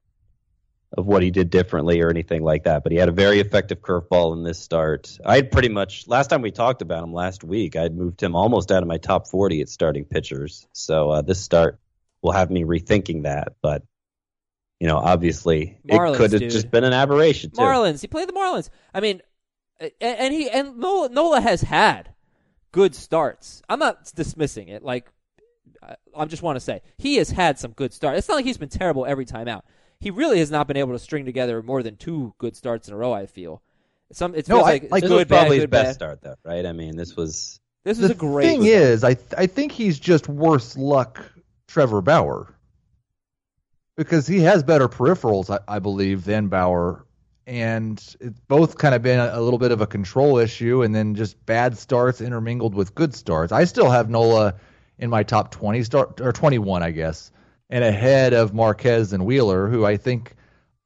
of what he did differently or anything like that. But he had a very effective curveball in this start. I had pretty much last time we talked about him last week. I had moved him almost out of my top 40 at starting pitchers. So uh, this start will have me rethinking that. But you know, obviously, Marlins, it could have just been an aberration. Too. Marlins. He played the Marlins. I mean, and, and he and Nola, Nola has had good starts. I'm not dismissing it. Like I just want to say he has had some good starts. It's not like he's been terrible every time out he really has not been able to string together more than two good starts in a row. I feel some it feels no, like, like this good, was probably bad, his best bad. start though, right? I mean, this was this was the a great thing is, I th- I think he's just worse luck Trevor Bauer because he has better peripherals, I, I believe, than Bauer. And it's both kind of been a, a, little bit of a control issue, and then just bad starts intermingled with good starts. I still have Nola in my top 20 start or 21, I guess and ahead of Marquez and Wheeler, who I think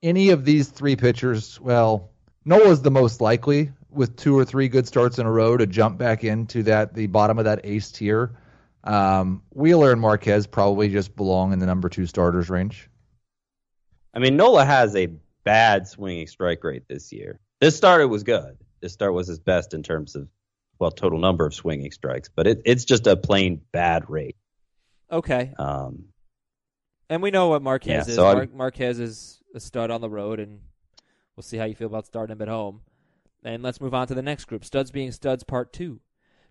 any of these three pitchers, well, Nola's the most likely with two or three good starts in a row to jump back into that the bottom of that ace tier. Um, Wheeler and Marquez probably just belong in the number two starters range. I mean, Nola has a bad swinging strike rate this year. This start was good. This start was his best in terms of well total number of swinging strikes, but it, it's just a plain bad rate. Okay. Um, and we know what Marquez yeah, is. So Mar- Marquez is a stud on the road, and we'll see how you feel about starting him at home. And let's move on to the next group studs being studs, part two.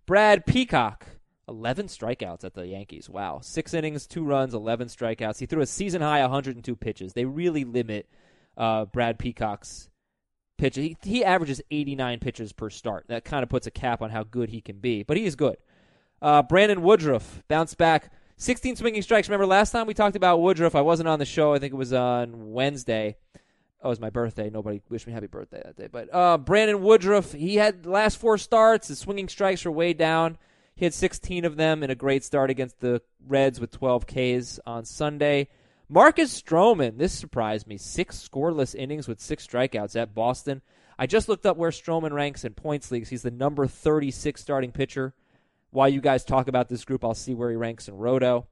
Brad Peacock, 11 strikeouts at the Yankees. Wow. Six innings, two runs, 11 strikeouts. He threw a season high 102 pitches. They really limit uh, Brad Peacock's pitches. He, he averages 89 pitches per start. That kind of puts a cap on how good he can be, but he is good. Uh, Brandon Woodruff bounced back 16 swinging strikes. Remember last time we talked about Woodruff? I wasn't on the show. I think it was on Wednesday. Oh, it was my birthday. Nobody wished me happy birthday that day. But uh, Brandon Woodruff, he had last four starts. His swinging strikes were way down. He had 16 of them in a great start against the Reds with 12 Ks on Sunday. Marcus Stroman, this surprised me. Six scoreless innings with six strikeouts at Boston. I just looked up where Stroman ranks in points leagues. He's the number 36 starting pitcher while you guys talk about this group, I'll see where he ranks in Roto.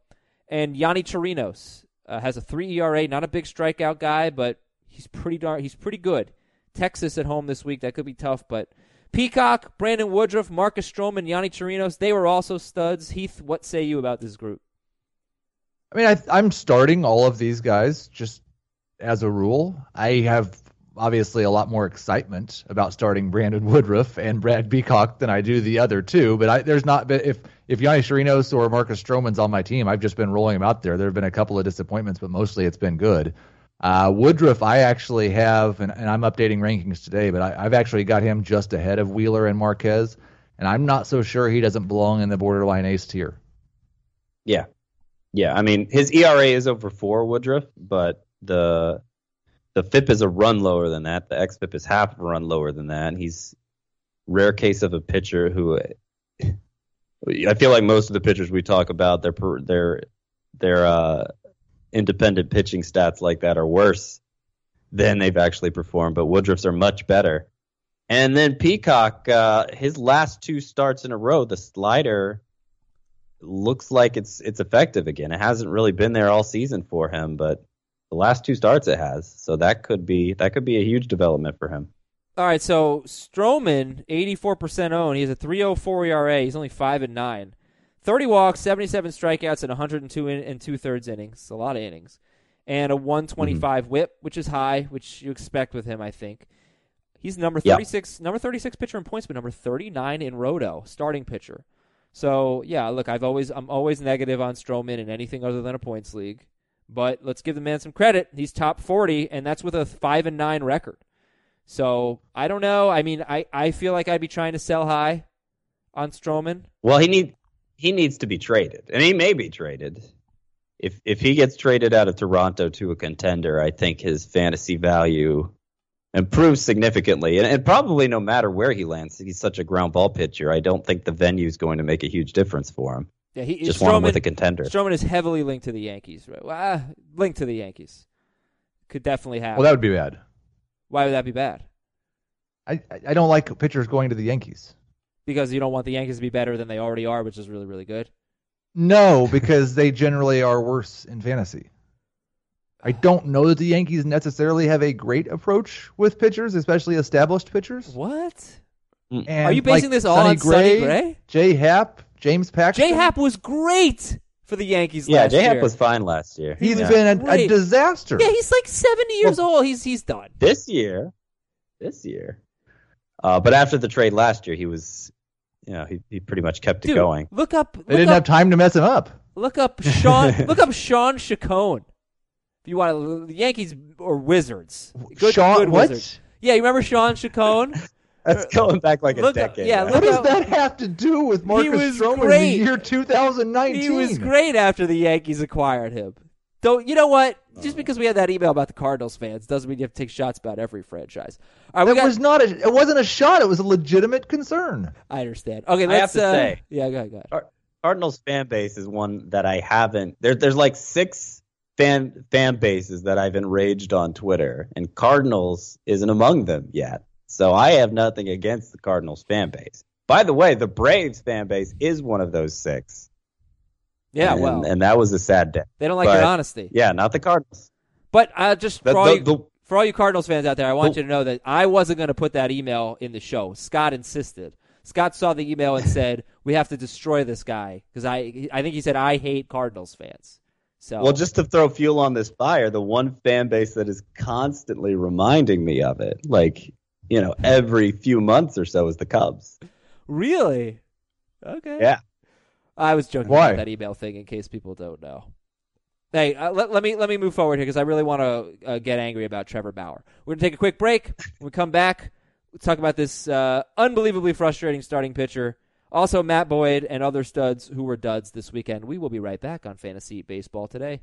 And Yonny Chirinos uh, has a three ERA, not a big strikeout guy, but he's pretty darn he's pretty good. Texas at home this week, that could be tough, but Peacock, Brandon Woodruff, Marcus Stroman, Yonny Chirinos, they were also studs. Heath, what say you about this group? I mean, I, I'm starting all of these guys just as a rule. I have obviously a lot more excitement about starting Brandon Woodruff and Brad Peacock than I do the other two. But I, there's not been if if Yonny Chirinos or Marcus Stroman's on my team, I've just been rolling them out there. There have been a couple of disappointments, but mostly it's been good. Uh, Woodruff, I actually have, and, and I'm updating rankings today, but I, have actually got him just ahead of Wheeler and Marquez, and I'm not so sure he doesn't belong in the borderline ace tier. Yeah, yeah. I mean, his ERA is over four, Woodruff, but the the FIP is a run lower than that. The xFIP is half a run lower than that. He's rare case of a pitcher who I feel like most of the pitchers we talk about, their their their uh, independent pitching stats like that are worse than they've actually performed. But Woodruff's are much better. And then Peacock, uh, his last two starts in a row, the slider looks like it's it's effective again. It hasn't really been there all season for him, but the last two starts it has. So that could be that could be a huge development for him. All right, so Stroman, 84% owned. He has a 3.04 ERA. He's only five and nine. 30 walks, 77 strikeouts, and 102 in, and two thirds innings. A lot of innings, and a 125 mm-hmm. WHIP, which is high, which you expect with him, I think. He's number 36, yep. number 36 pitcher in points, but number 39 in roto starting pitcher. So yeah, look, I've always I'm always negative on Stroman in anything other than a points league, but let's give the man some credit. He's top 40, and that's with a five and nine record. So I don't know. I mean, I, I feel like I'd be trying to sell high on Stroman. Well, he need he needs to be traded, and he may be traded. If if he gets traded out of Toronto to a contender, I think his fantasy value improves significantly. And, and, probably no matter where he lands, he's such a ground ball pitcher. I don't think the venue is going to make a huge difference for him. Yeah, he just Stroman, want him with a contender. Stroman is heavily linked to the Yankees, right? Well, uh, linked to the Yankees. Could definitely happen. Well, that would be bad. Why would that be bad? I I don't like pitchers going to the Yankees because you don't want the Yankees to be better than they already are, which is really really good. No, because they generally are worse in fantasy. I don't know that the Yankees necessarily have a great approach with pitchers, especially established pitchers. What? Hmm. And Are you basing like this all Sonny on Gray, Sonny Gray? J Happ, James Paxton? J Happ was great for the Yankees yeah, last J Happ year. was fine last year. He's was been a, a, disaster. Yeah, he's like 70 years old. He's he's done. This year, this year. Uh, but after the trade last year, he was, you know, he, he pretty much kept Dude, it going. Look up. they didn't up, have time to mess him up. Look up Sean. look up Shawn Chacon. If you want to, the Yankees or Wizards. Good, Sean, good what? Wizard. Yeah, you remember Shawn Chacon? That's going back like a Look up- decade. yeah, right? What does up- that have to do with Marcus was Stroman in great. the year 2019? he was great after the Yankees acquired him. Don't you know what? Just because we had that email about the Cardinals fans doesn't mean you have to take shots about every franchise. All right, It got, was not a. It wasn't a shot. It was a legitimate concern. I understand. Okay, I let's have to uh, say- yeah, go ahead, go ahead. Car- Cardinals fan base is one that I haven't. There, there's like six fan fan bases that I've enraged on Twitter, and Cardinals isn't among them yet. So I have nothing against the Cardinals fan base. By the way, the Braves fan base is one of those six. Yeah, and, well, and that was a sad day. they don't like but- your honesty. Yeah, not the Cardinals. But uh, just The- for all the- you, the- for all you Cardinals fans out there, I want you to know that I wasn't going to put that email in the show. Scott insisted. Scott saw the email and said, "We have to destroy this guy," because I, I think he said, "I hate Cardinals fans." So Well, just to throw fuel on this fire, the one fan base that is constantly reminding me of it, like you know, every few months or so, is the Cubs. really, okay, Yeah. I was joking Why? about that email thing in case people don't know. Hey, uh, let, let me let me move forward here because I really want to uh, get angry about Trevor Bauer. We're gonna take a quick break. When we come back, we'll talk about this uh, unbelievably frustrating starting pitcher. Also, Matt Boyd and other studs who were duds this weekend. We will be right back on Fantasy Baseball today.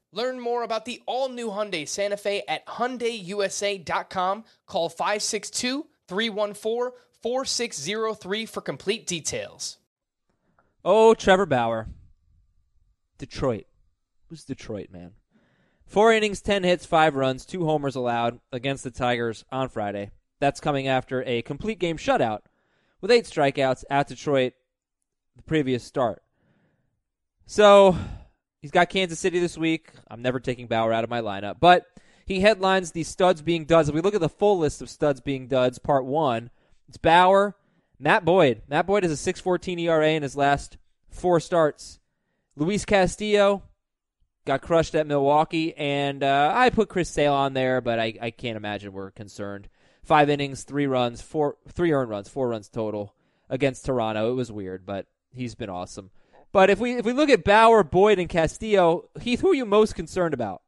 Learn more about the all-new Hyundai Santa Fe at HyundaiUSA.com. Call 562-314-4603 for complete details. Oh, Trevor Bauer. Detroit. Who's Detroit, man? Four innings, 10 hits, five runs, two homers allowed against the Tigers on Friday. That's coming after a complete game shutout with eight strikeouts at Detroit the previous start. So he's got Kansas City this week. I'm never taking Bauer out of my lineup, but he headlines the studs being duds. If we look at the full list of studs being duds, part one, it's Bauer, Matt Boyd. Matt Boyd has a 6.14 ERA in his last four starts. Luis Castillo got crushed at Milwaukee, and uh, I put Chris Sale on there, but I, I can't imagine we're concerned. Five innings, three runs, four three earned runs, four runs total against Toronto. It was weird, but he's been awesome. But if we if we look at Bauer, Boyd, and Castillo, Heath, who are you most concerned about?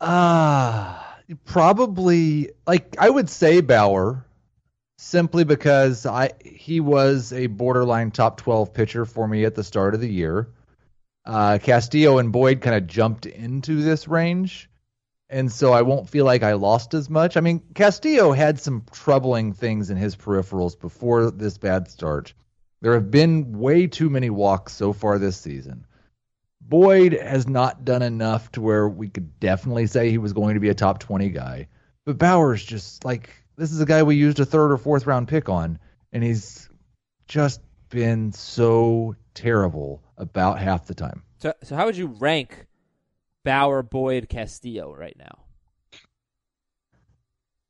Uh, probably like I would say Bauer, simply because I he was a borderline top twelve pitcher for me at the start of the year. Uh, Castillo and Boyd kind of jumped into this range and so I won't feel like I lost as much. I mean, Castillo had some troubling things in his peripherals before this bad start. There have been way too many walks so far this season. Boyd has not done enough to where we could definitely say he was going to be a top 20 guy. But Bauer's just like this is a guy we used a third or fourth round pick on, and he's just been so terrible about half the time. So, so how would you rank Bauer, Boyd, Castillo right now?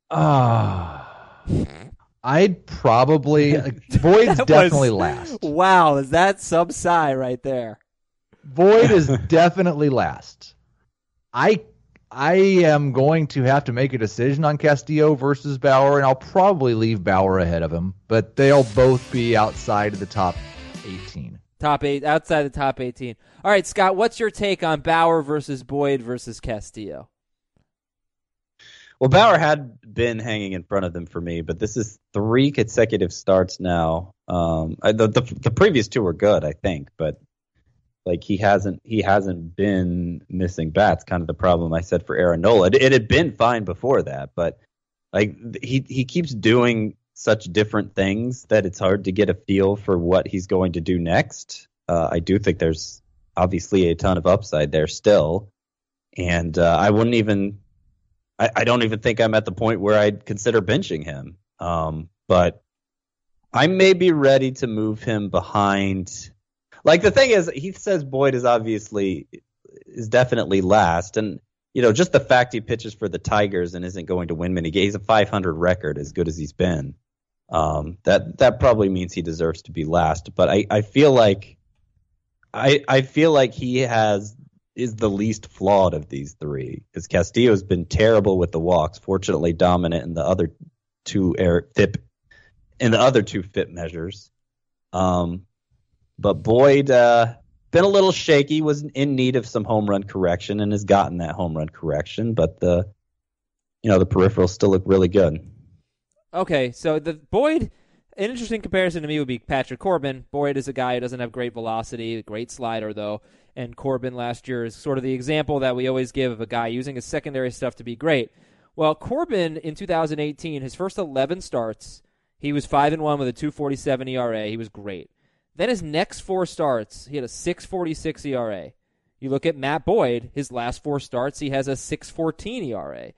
Ah. Uh, I'd probably uh, Boyd's definitely was, last. Wow, is that sub psi right there? Boyd is definitely last. I I am going to have to make a decision on Castillo versus Bauer, and I'll probably leave Bauer ahead of him, but they'll both be outside of the top 18. Top eight, outside the top 18. All right, Scott, what's your take on Bauer versus Boyd versus Castillo? Well, Bauer had been hanging in front of them for me, but this is three consecutive starts now. Um, I, the, the, the previous two were good, I think, but like he hasn't he hasn't been missing bats. Kind of the problem I said for Aaron Nola. It, it had been fine before that, but like he he keeps doing such different things that it's hard to get a feel for what he's going to do next. Uh, I do think there's obviously a ton of upside there still, and uh, I wouldn't even. I, I, don't even think I'm at the point where I'd consider benching him. Um, but I may be ready to move him behind. Like the thing is, he says Boyd is obviously is definitely last, and you know just the fact he pitches for the Tigers and isn't going to win many games. He's a 500 record, as good as he's been. Um, that that probably means he deserves to be last. But I, I feel like I I feel like he has is the least flawed of these three because Castillo has been terrible with the walks. Fortunately, dominant in the other two air in the other two FIP measures. Um, but Boyd uh, been a little shaky, was in need of some home run correction, and has gotten that home run correction. But the you know the peripherals still look really good. Okay, so the Boyd, an interesting comparison to me would be Patrick Corbin. Boyd is a guy who doesn't have great velocity, great slider though, and Corbin last year is sort of the example that we always give of a guy using his secondary stuff to be great. Well, Corbin in 2018, his first 11 starts, he was five and one with a 2.47 ERA. He was great. Then his next four starts, he had a 6.46 ERA. You look at Matt Boyd, his last four starts, he has a 6.14 ERA.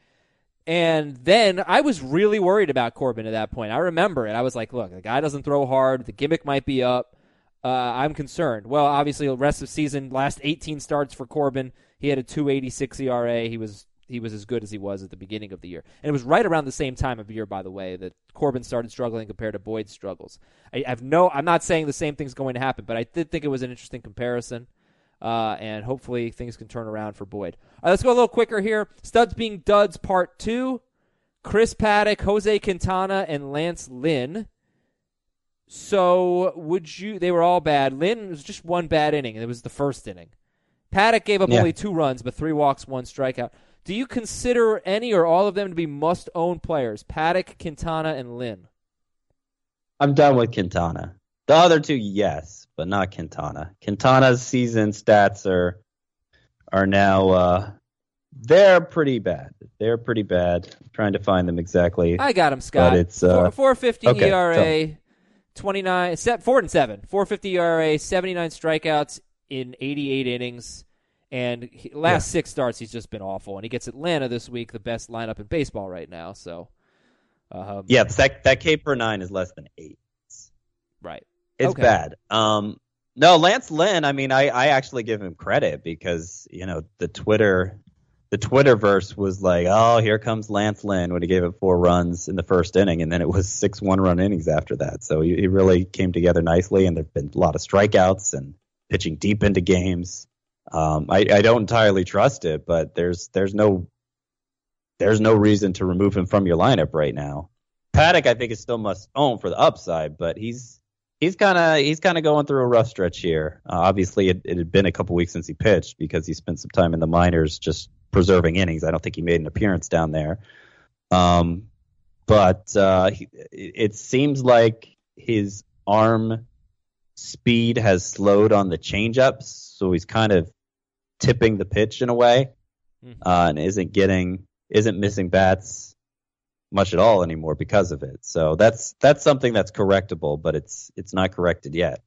And then I was really worried about Corbin at that point. I remember it. I was like, look, the guy doesn't throw hard. The gimmick might be up. Uh, I'm concerned. Well, obviously, the rest of the season, last 18 starts for Corbin, he had a 286 ERA. He was he was as good as he was at the beginning of the year. And it was right around the same time of year, by the way, that Corbin started struggling compared to Boyd's struggles. I have no. I'm not saying the same thing's going to happen, but I did think it was an interesting comparison uh, and hopefully things can turn around for Boyd. All right, let's go a little quicker here. Studs being duds, part two. Chris Paddack, Jose Quintana, and Lance Lynn. So would you? They were all bad. Lynn was just one bad inning. It was the first inning. Paddack gave up yeah. only two runs, but three walks, one strikeout. Do you consider any or all of them to be must-own players? Paddack, Quintana, and Lynn. I'm done with Quintana. The other two, yes but not Quintana. Quintana's season stats are are now uh, they're pretty bad. They're pretty bad. I'm trying to find them exactly. I got him, Scott. But it's uh, four fifty okay, ERA, 29, set four and seven, 450 ERA, 79 strikeouts in 88 innings. And he, last Yeah. six starts, he's just been awful. And he gets Atlanta this week, the best lineup in baseball right now. So, um, Yeah, that that K per nine is less than eight. right. It's Okay. bad. Um, no, Lance Lynn. I mean, I, I actually give him credit because you know the Twitter, the Twitterverse was like, oh, here comes Lance Lynn when he gave it four runs in the first inning, and then it was six one run innings after that. So he, he really came together nicely, and there've been a lot of strikeouts and pitching deep into games. Um, I, I don't entirely trust it, but there's there's no there's no reason to remove him from your lineup right now. Paddack, I think, is still must own for the upside, but he's he's kind of he's kind of going through a rough stretch here. Uh, obviously, it, it had been a couple weeks since he pitched because he spent some time in the minors just preserving innings. I don't think he made an appearance down there. Um, but uh, he, it seems like his arm speed has slowed on the changeups, so he's kind of tipping the pitch in a way, Mhm. uh, and isn't getting isn't missing bats much at all anymore because of it. So that's that's something that's correctable, but it's it's not corrected yet.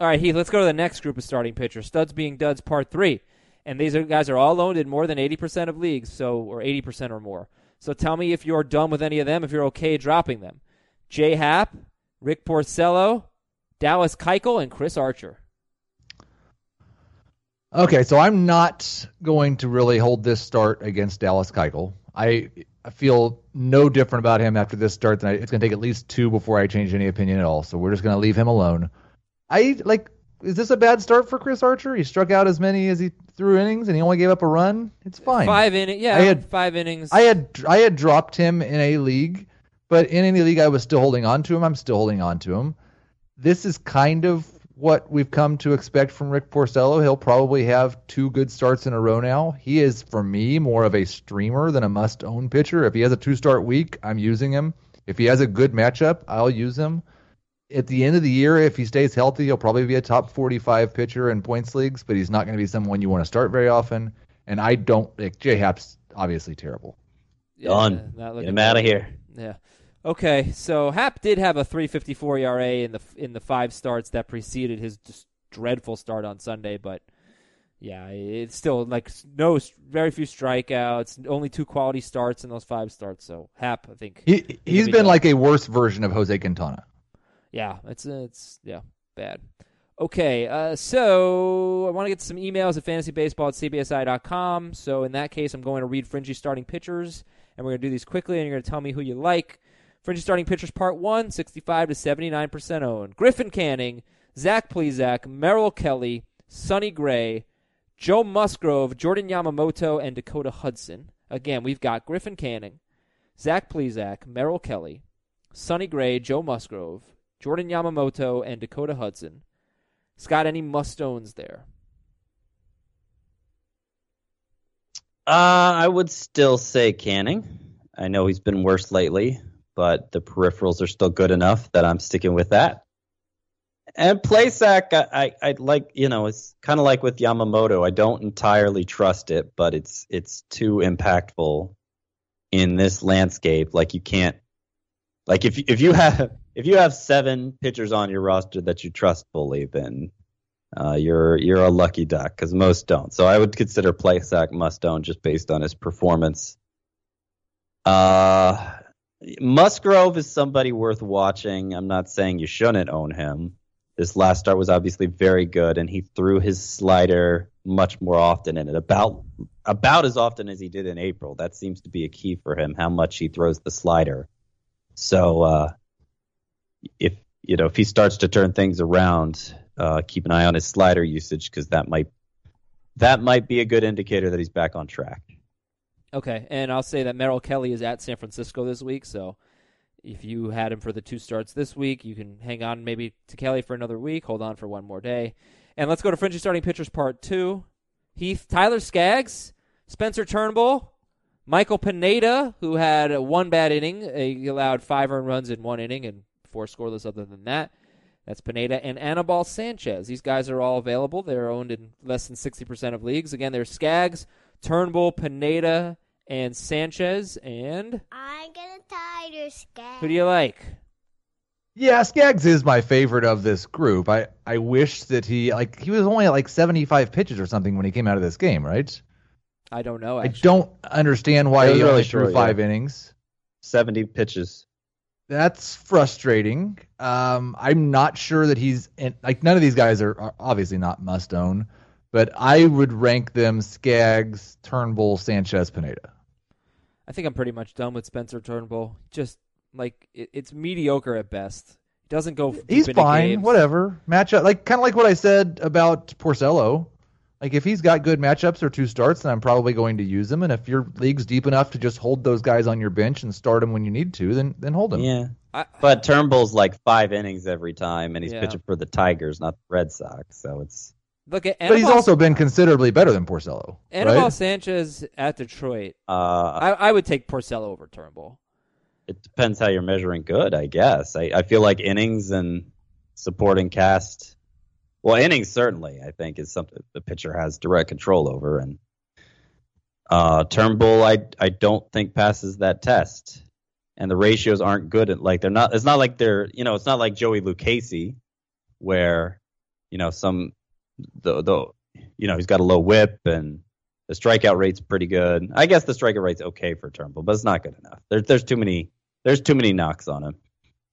All right, Heath, let's go to the next group of starting pitchers. Studs being duds, part three. And these are, guys are all owned in more than 80% of leagues, so or 80% or more. So tell me if you're done with any of them, if you're okay dropping them. Jay Happ, Rick Porcello, Dallas Keuchel, and Chris Archer. Okay, so I'm not going to really hold this start against Dallas Keuchel. I I feel no different about him after this start than I, it's going to take at least two before I change any opinion at all. So we're just going to leave him alone. I like. Is this a bad start for Chris Archer? He struck out as many as he threw innings, and he only gave up a run. It's fine. Five innings, yeah, I had- five innings. I had I had dropped him in a league, but in any league I was still holding on to him. I'm still holding on to him. This is kind of what we've come to expect from Rick Porcello. He'll probably have two good starts in a row now. He is for me more of a streamer than a must-own pitcher. If he has a two-start week, I'm using him. If he has a good matchup, I'll use him. At the end of the year, if he stays healthy, he'll probably be a top 45 pitcher in points leagues, but he's not going to be someone you want to start very often. And I don't like J Happ's obviously terrible. Yeah, Done. Get him out of here. Yeah. Okay, so Happ did have a 3.54 ERA in the in the five starts that preceded his dreadful start on Sunday, but yeah, it's still like no very few strikeouts, only two quality starts in those five starts. So Happ, I think He he he's been done. like a worse version of Jose Quintana. Yeah, it's it's yeah bad. Okay, uh, so I want to get some emails at fantasybaseball at cbsi.com. So in that case, I'm going to read Fringy starting pitchers, and we're going to do these quickly, and you're going to tell me who you like. Fringy starting pitchers, part one, 65 to 79% owned. Griffin Canning, Zach Plesac, Merrill Kelly, Sonny Gray, Joe Musgrove, Jordan Yamamoto, and Dakota Hudson. Again, we've got Griffin Canning, Zach Plesac, Merrill Kelly, Sonny Gray, Joe Musgrove, Jordan Yamamoto, and Dakota Hudson. Scott, any must-owns there? Uh, I would still say Canning. I know he's been worse lately, but the peripherals are still good enough that I'm sticking with that. And Playsack, I, I, I like, you know, it's kind of like with Yamamoto. I don't entirely trust it, but it's it's too impactful in this landscape. Like you can't, like if if you have if you have seven pitchers on your roster that you trust fully, then uh, you're you're a lucky duck because most don't. So I would consider Playsack must own just based on his performance. Uh, Musgrove is somebody worth watching. I'm not saying you shouldn't own him. This last start was obviously very good, and he threw his slider much more often in it, about about as often as he did in April. That seems to be a key for him, how much he throws the slider. So uh, if you know if he starts to turn things around, uh, keep an eye on his slider usage because that might that might be a good indicator that he's back on track. Okay, and I'll say that Merrill Kelly is at San Francisco this week, so if you had him for the two starts this week, you can hang on maybe to Kelly for another week, hold on for one more day. And let's go to Fringy starting pitchers part two. Heath, Tyler Skaggs, Spencer Turnbull, Michael Pineda, who had one bad inning. He allowed five earned runs in one inning and four scoreless other than that. That's Pineda and Anibal Sanchez. These guys are all available. They're owned in less than 60% of leagues. Again, there's Skaggs, Turnbull, Pineda, and Sanchez. And I'm gonna tie your scab. who do you like? Yeah, Skaggs is my favorite of this group. I, I wish that he like he was only at like 75 pitches or something when he came out of this game, right? I don't know. I don't understand why It was he really only threw short, five yeah. innings. 70 pitches. That's frustrating. Um, I'm not sure that he's in, like none of these guys are, are obviously not must own, but I would rank them Skaggs, Turnbull, Sanchez, Pineda. I think I'm pretty much done with Spencer Turnbull. Just like it, it's mediocre at best. He doesn't go. He's into fine, games. whatever. Matchup like kind of like what I said about Porcello. Like if he's got good matchups or two starts, then I'm probably going to use him. And if your league's deep enough to just hold those guys on your bench and start them when you need to, then then hold them. Yeah. I, But Turnbull's like five innings every time, and he's Yeah. pitching for the Tigers, not the Red Sox. So it's look at But he's also been considerably better than Porcello. Anibal right? Sanchez at Detroit. uh, I, I would take Porcello over Turnbull. it depends how you're measuring good, I guess. I, I feel like innings and supporting cast. Well, innings certainly, I think, is something the pitcher has direct control over, and uh, Turnbull, I I don't think passes that test, and the ratios aren't good. At, like they're not. It's not like they're you know. It's not like Joey Lucchesi, where you know some the the you know he's got a low whip and the strikeout rate's pretty good. I guess the strikeout rate's okay for Turnbull, but it's not good enough. There's there's too many there's too many knocks on him.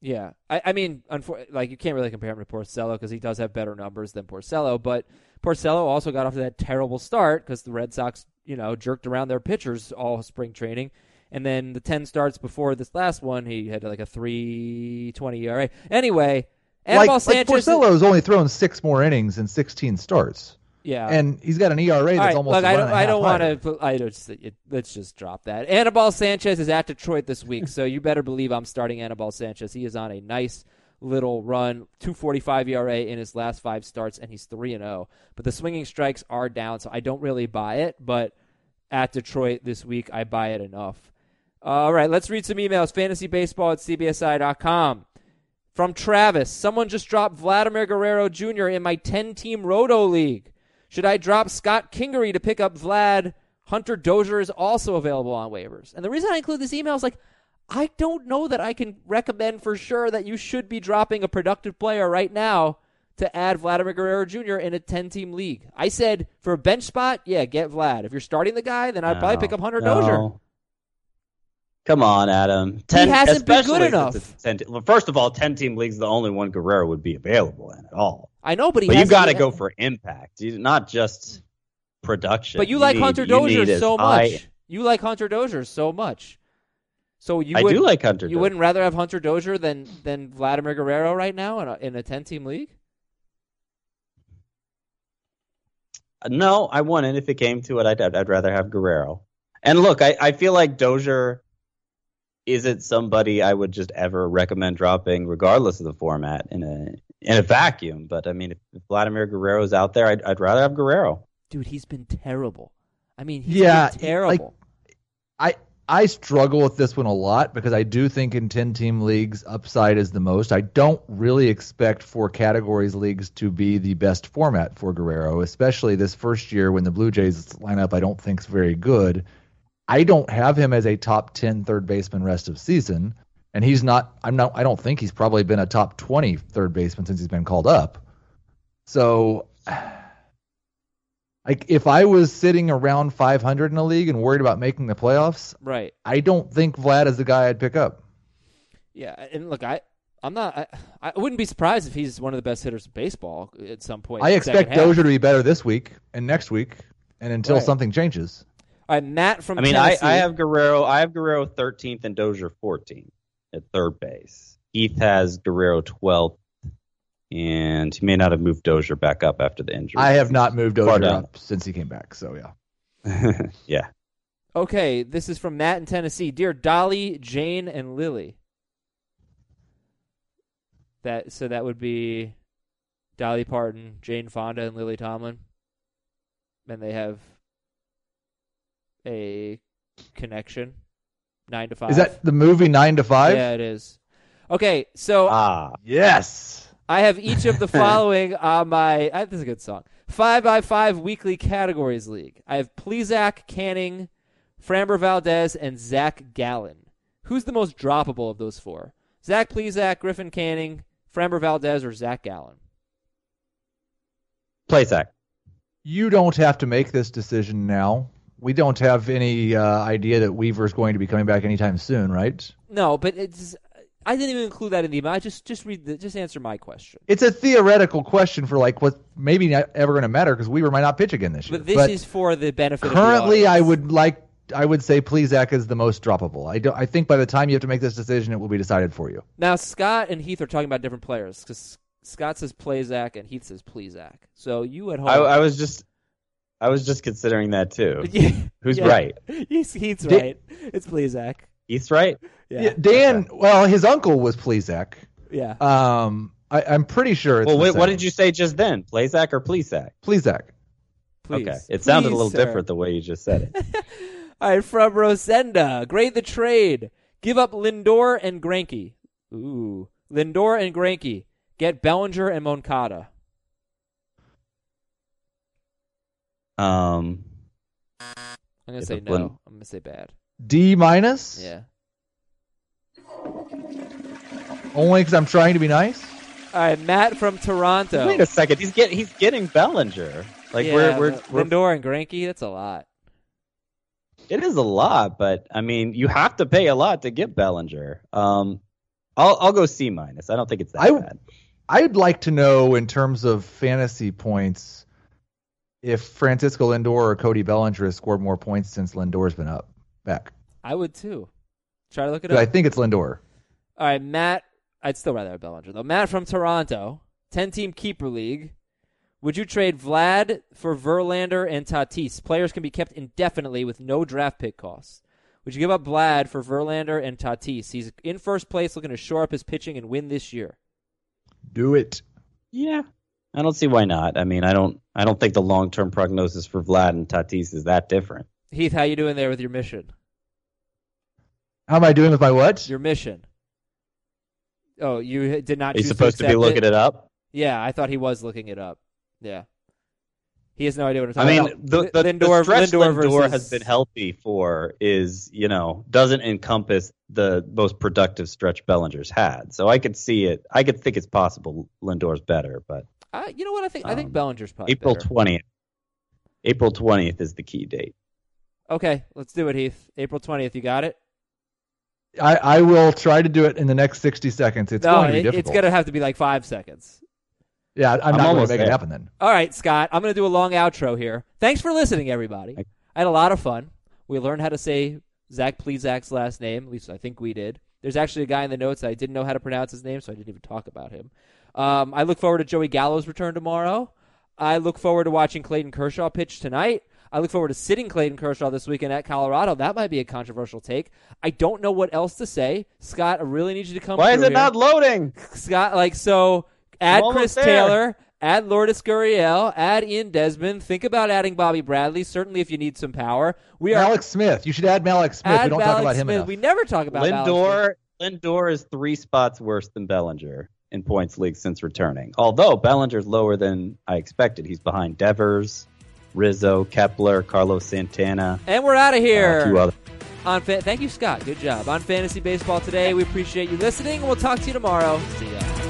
Yeah, I, I mean, unfor- like you can't really compare him to Porcello because he does have better numbers than Porcello. But Porcello also got off to that terrible start because the Red Sox, you know, jerked around their pitchers all spring training, and then the ten starts before this last one, he had like a three twenty ERA. Anyway, like, Anibal like Sanchez, Porcello's only thrown six more innings in 16 starts, yeah, and he's got an ERA that's right, almost. look, I don't, I don't want to. I don't. Just, it, let's just drop that. Anibal Sanchez is at Detroit this week, so you better believe I'm starting Anibal Sanchez. He is on a nice little run, 2.45 ERA in his last five starts, and he's three and zero. But the swinging strikes are down, so I don't really buy it. But at Detroit this week, I buy it enough. All right, let's read some emails. FantasyBaseball at CBSI.com. From Travis, someone just dropped Vladimir Guerrero Jr. in my 10 team Roto League. Should I drop Scott Kingery to pick up Vlad? Hunter Dozier is also available on waivers. And the reason I include this email is like, I don't know that I can recommend for sure that you should be dropping a productive player right now to add Vladimir Guerrero Jr. in a 10 team league. I said for a bench spot, yeah, get Vlad. If you're starting the guy, then I'd probably pick up Hunter no. Dozier. Come on, Adam. Ten, hasn't been good enough. 10 well, first of all, ten team leagues, is the only one Guerrero would be available in at all. I know, but he But you got to go for impact, you, not just production. But you, like need- Hunter you Dozier so high- much. You like Hunter Dozier so much. So you I would, do like Hunter. You Dozier. wouldn't rather have Hunter Dozier than than Vladimir Guerrero right now in a, in a ten team league? No, I wouldn't. If it came to it, I'd, I'd, I'd rather have Guerrero. And look, I, I feel like Dozier isn't somebody I would just ever recommend dropping, regardless of the format in a in a vacuum. But I mean, if, if Vladimir Guerrero's out there, I'd, I'd rather have Guerrero. Dude, he's been terrible. I mean, he's Yeah, been terrible. I I struggle with this one a lot because I do think in 10 team leagues upside is the most. I don't really expect four categories leagues to be the best format for Guerrero, especially this first year when the Blue Jays lineup I don't think is very good. I don't have him as a top 10 third baseman rest of season and he's not I'm not I don't think he's probably been a top 20 third baseman since he's been called up. So like if I was sitting around 500 in a league and worried about making the playoffs, right. I don't think Vlad is the guy I'd pick up. Yeah, and look, I I'm not. I, I wouldn't be surprised if he's one of the best hitters in baseball at some point. I expect. Dozier to be better this week and next week, and until Right. something changes. All right, Matt from I mean, I, I have Guerrero. I have Guerrero 13th and Dozier 14th at third base. Heath has Guerrero 12th, and he may not have moved Dozier back up after the injury. I have not moved Dozier down. up since he came back, so yeah. yeah. Okay, this is from Matt in Tennessee. Dear Dolly, Jane, and Lily. That so that would be Dolly Parton, Jane Fonda, and Lily Tomlin. And they have a connection. Nine to five. Is that the movie Nine to Five? Yeah, it is. Okay, so Ah, Yes. I have each of the following on my. I, this is a good song. Five by five weekly categories league. I have Plesac, Canning, Framber Valdez, and Zach Gallen. Who's the most droppable of those four? Zach Plesac, Griffin Canning, Framber Valdez, or Zach Gallen? Play Zach. You don't have to make this decision now. We don't have any uh, idea that Weaver's going to be coming back anytime soon, right? No, but it's. I didn't even include that in the email. I just just read the, just answer my question. It's a theoretical question for like what maybe not ever going to matter because Weaver might not pitch again this year. But this is for the benefit. Currently, of the I would like I would say Plesac is the most droppable. I don't. I think by the time you have to make this decision, it will be decided for you. Now Scott and Heath are talking about different players because Scott says Plazak and Heath says Plesac. So you at home. I, I was just, I was just considering that too. Yeah, Who's yeah. right? He's, Heath's Di- right. It's Plesac. He's right. Yeah. Yeah, Dan. Well, his uncle was Plesac. Yeah. Um, I, I'm pretty sure it's. Well, wait, what did you say just then? Plazak or Plesac? Plesac. Please. Okay, it sounded a little sir. different the way you just said it. All right, from Rosenda. Grade the trade. Give up Lindor and Greinke. Ooh. Lindor and Greinke. Get Bellinger and Moncada. Um, I'm going to say no. Lin- I'm going to say bad. D minus. Yeah. Only because I'm trying to be nice. All right, Matt from Toronto. wait a second. He's getting he's getting Bellinger. Like yeah, we're we're, we're Lindor and Greinke, that's a lot. it is a lot, but I mean you have to pay a lot to get Bellinger. Um, I'll I'll go C minus. I don't think it's that I- bad. I'd like to know in terms of fantasy points if Francisco Lindor or Cody Bellinger has scored more points since Lindor's been up back. I would too. Try to look it up. I think it's Lindor. All right, Matt. I'd still rather have Bellinger though. Matt from Toronto, ten-team keeper league. Would you trade Vlad for Verlander and Tatis? Players can be kept indefinitely with no draft pick costs. Would you give up Vlad for Verlander and Tatis? He's in first place, looking to shore up his pitching and win this year. Do it. Yeah, I don't see why not. I mean, I don't I don't think the long term prognosis for Vlad and Tatis is that different. Heath, how you doing there with your mission? How am I doing with my what? Your mission. Oh, you did not. He's supposed to be looking it up? Yeah, I thought he was looking it up. Yeah. He has no idea what I'm I mean, about. the, the, Lindor, the Lindor, Lindor, versus, has been healthy for is, you know, doesn't encompass the most productive stretch Bellinger's had. So I could see it. I could think it's possible Lindor's better, but I, you know what I think? I think Um, Bellinger's probably April 20th. April 20th is the key date. Okay, let's do it, Heath. April twentieth. You got it. I, I will try to do it in the next 60 seconds. It's no, going to be difficult. it's gonna have to be like five seconds. yeah, I'm, I'm not going to almost make it happen then. All right, Scott. I'm gonna do a long outro here. Thanks for listening, everybody. Thank- I had a lot of fun. We learned how to say Zach Plesac's last name. At least I think we did. There's actually a guy in the notes that I didn't know how to pronounce his name, so I didn't even talk about him. Um, I look forward to Joey Gallo's return tomorrow. I look forward to watching Clayton Kershaw pitch tonight. I look forward to sitting Clayton Kershaw this weekend at Colorado. That might be a controversial take. I don't know what else to say. Scott, I really need you to come Why is it here. not loading? Scott, like so, add Chris there. Taylor, add Lourdes Gurriel, add Ian Desmond. Think about adding Bobby Bradley. Certainly, if you need some power, we are Alex Smith. You should add Mallex Smith. add we don't Alex talk about him Smith. enough. We never talk about Alex Smith. Lindor Lindor is three spots worse than Bellinger in points league since returning. Although Bellinger's lower than I expected. He's behind Devers, Rizzo, Kepler, Carlos Santana. And we're out of uh, here. other. on fa- thank you, Scott. Good job on fantasy baseball today. We appreciate you listening. We'll talk to you tomorrow. See ya.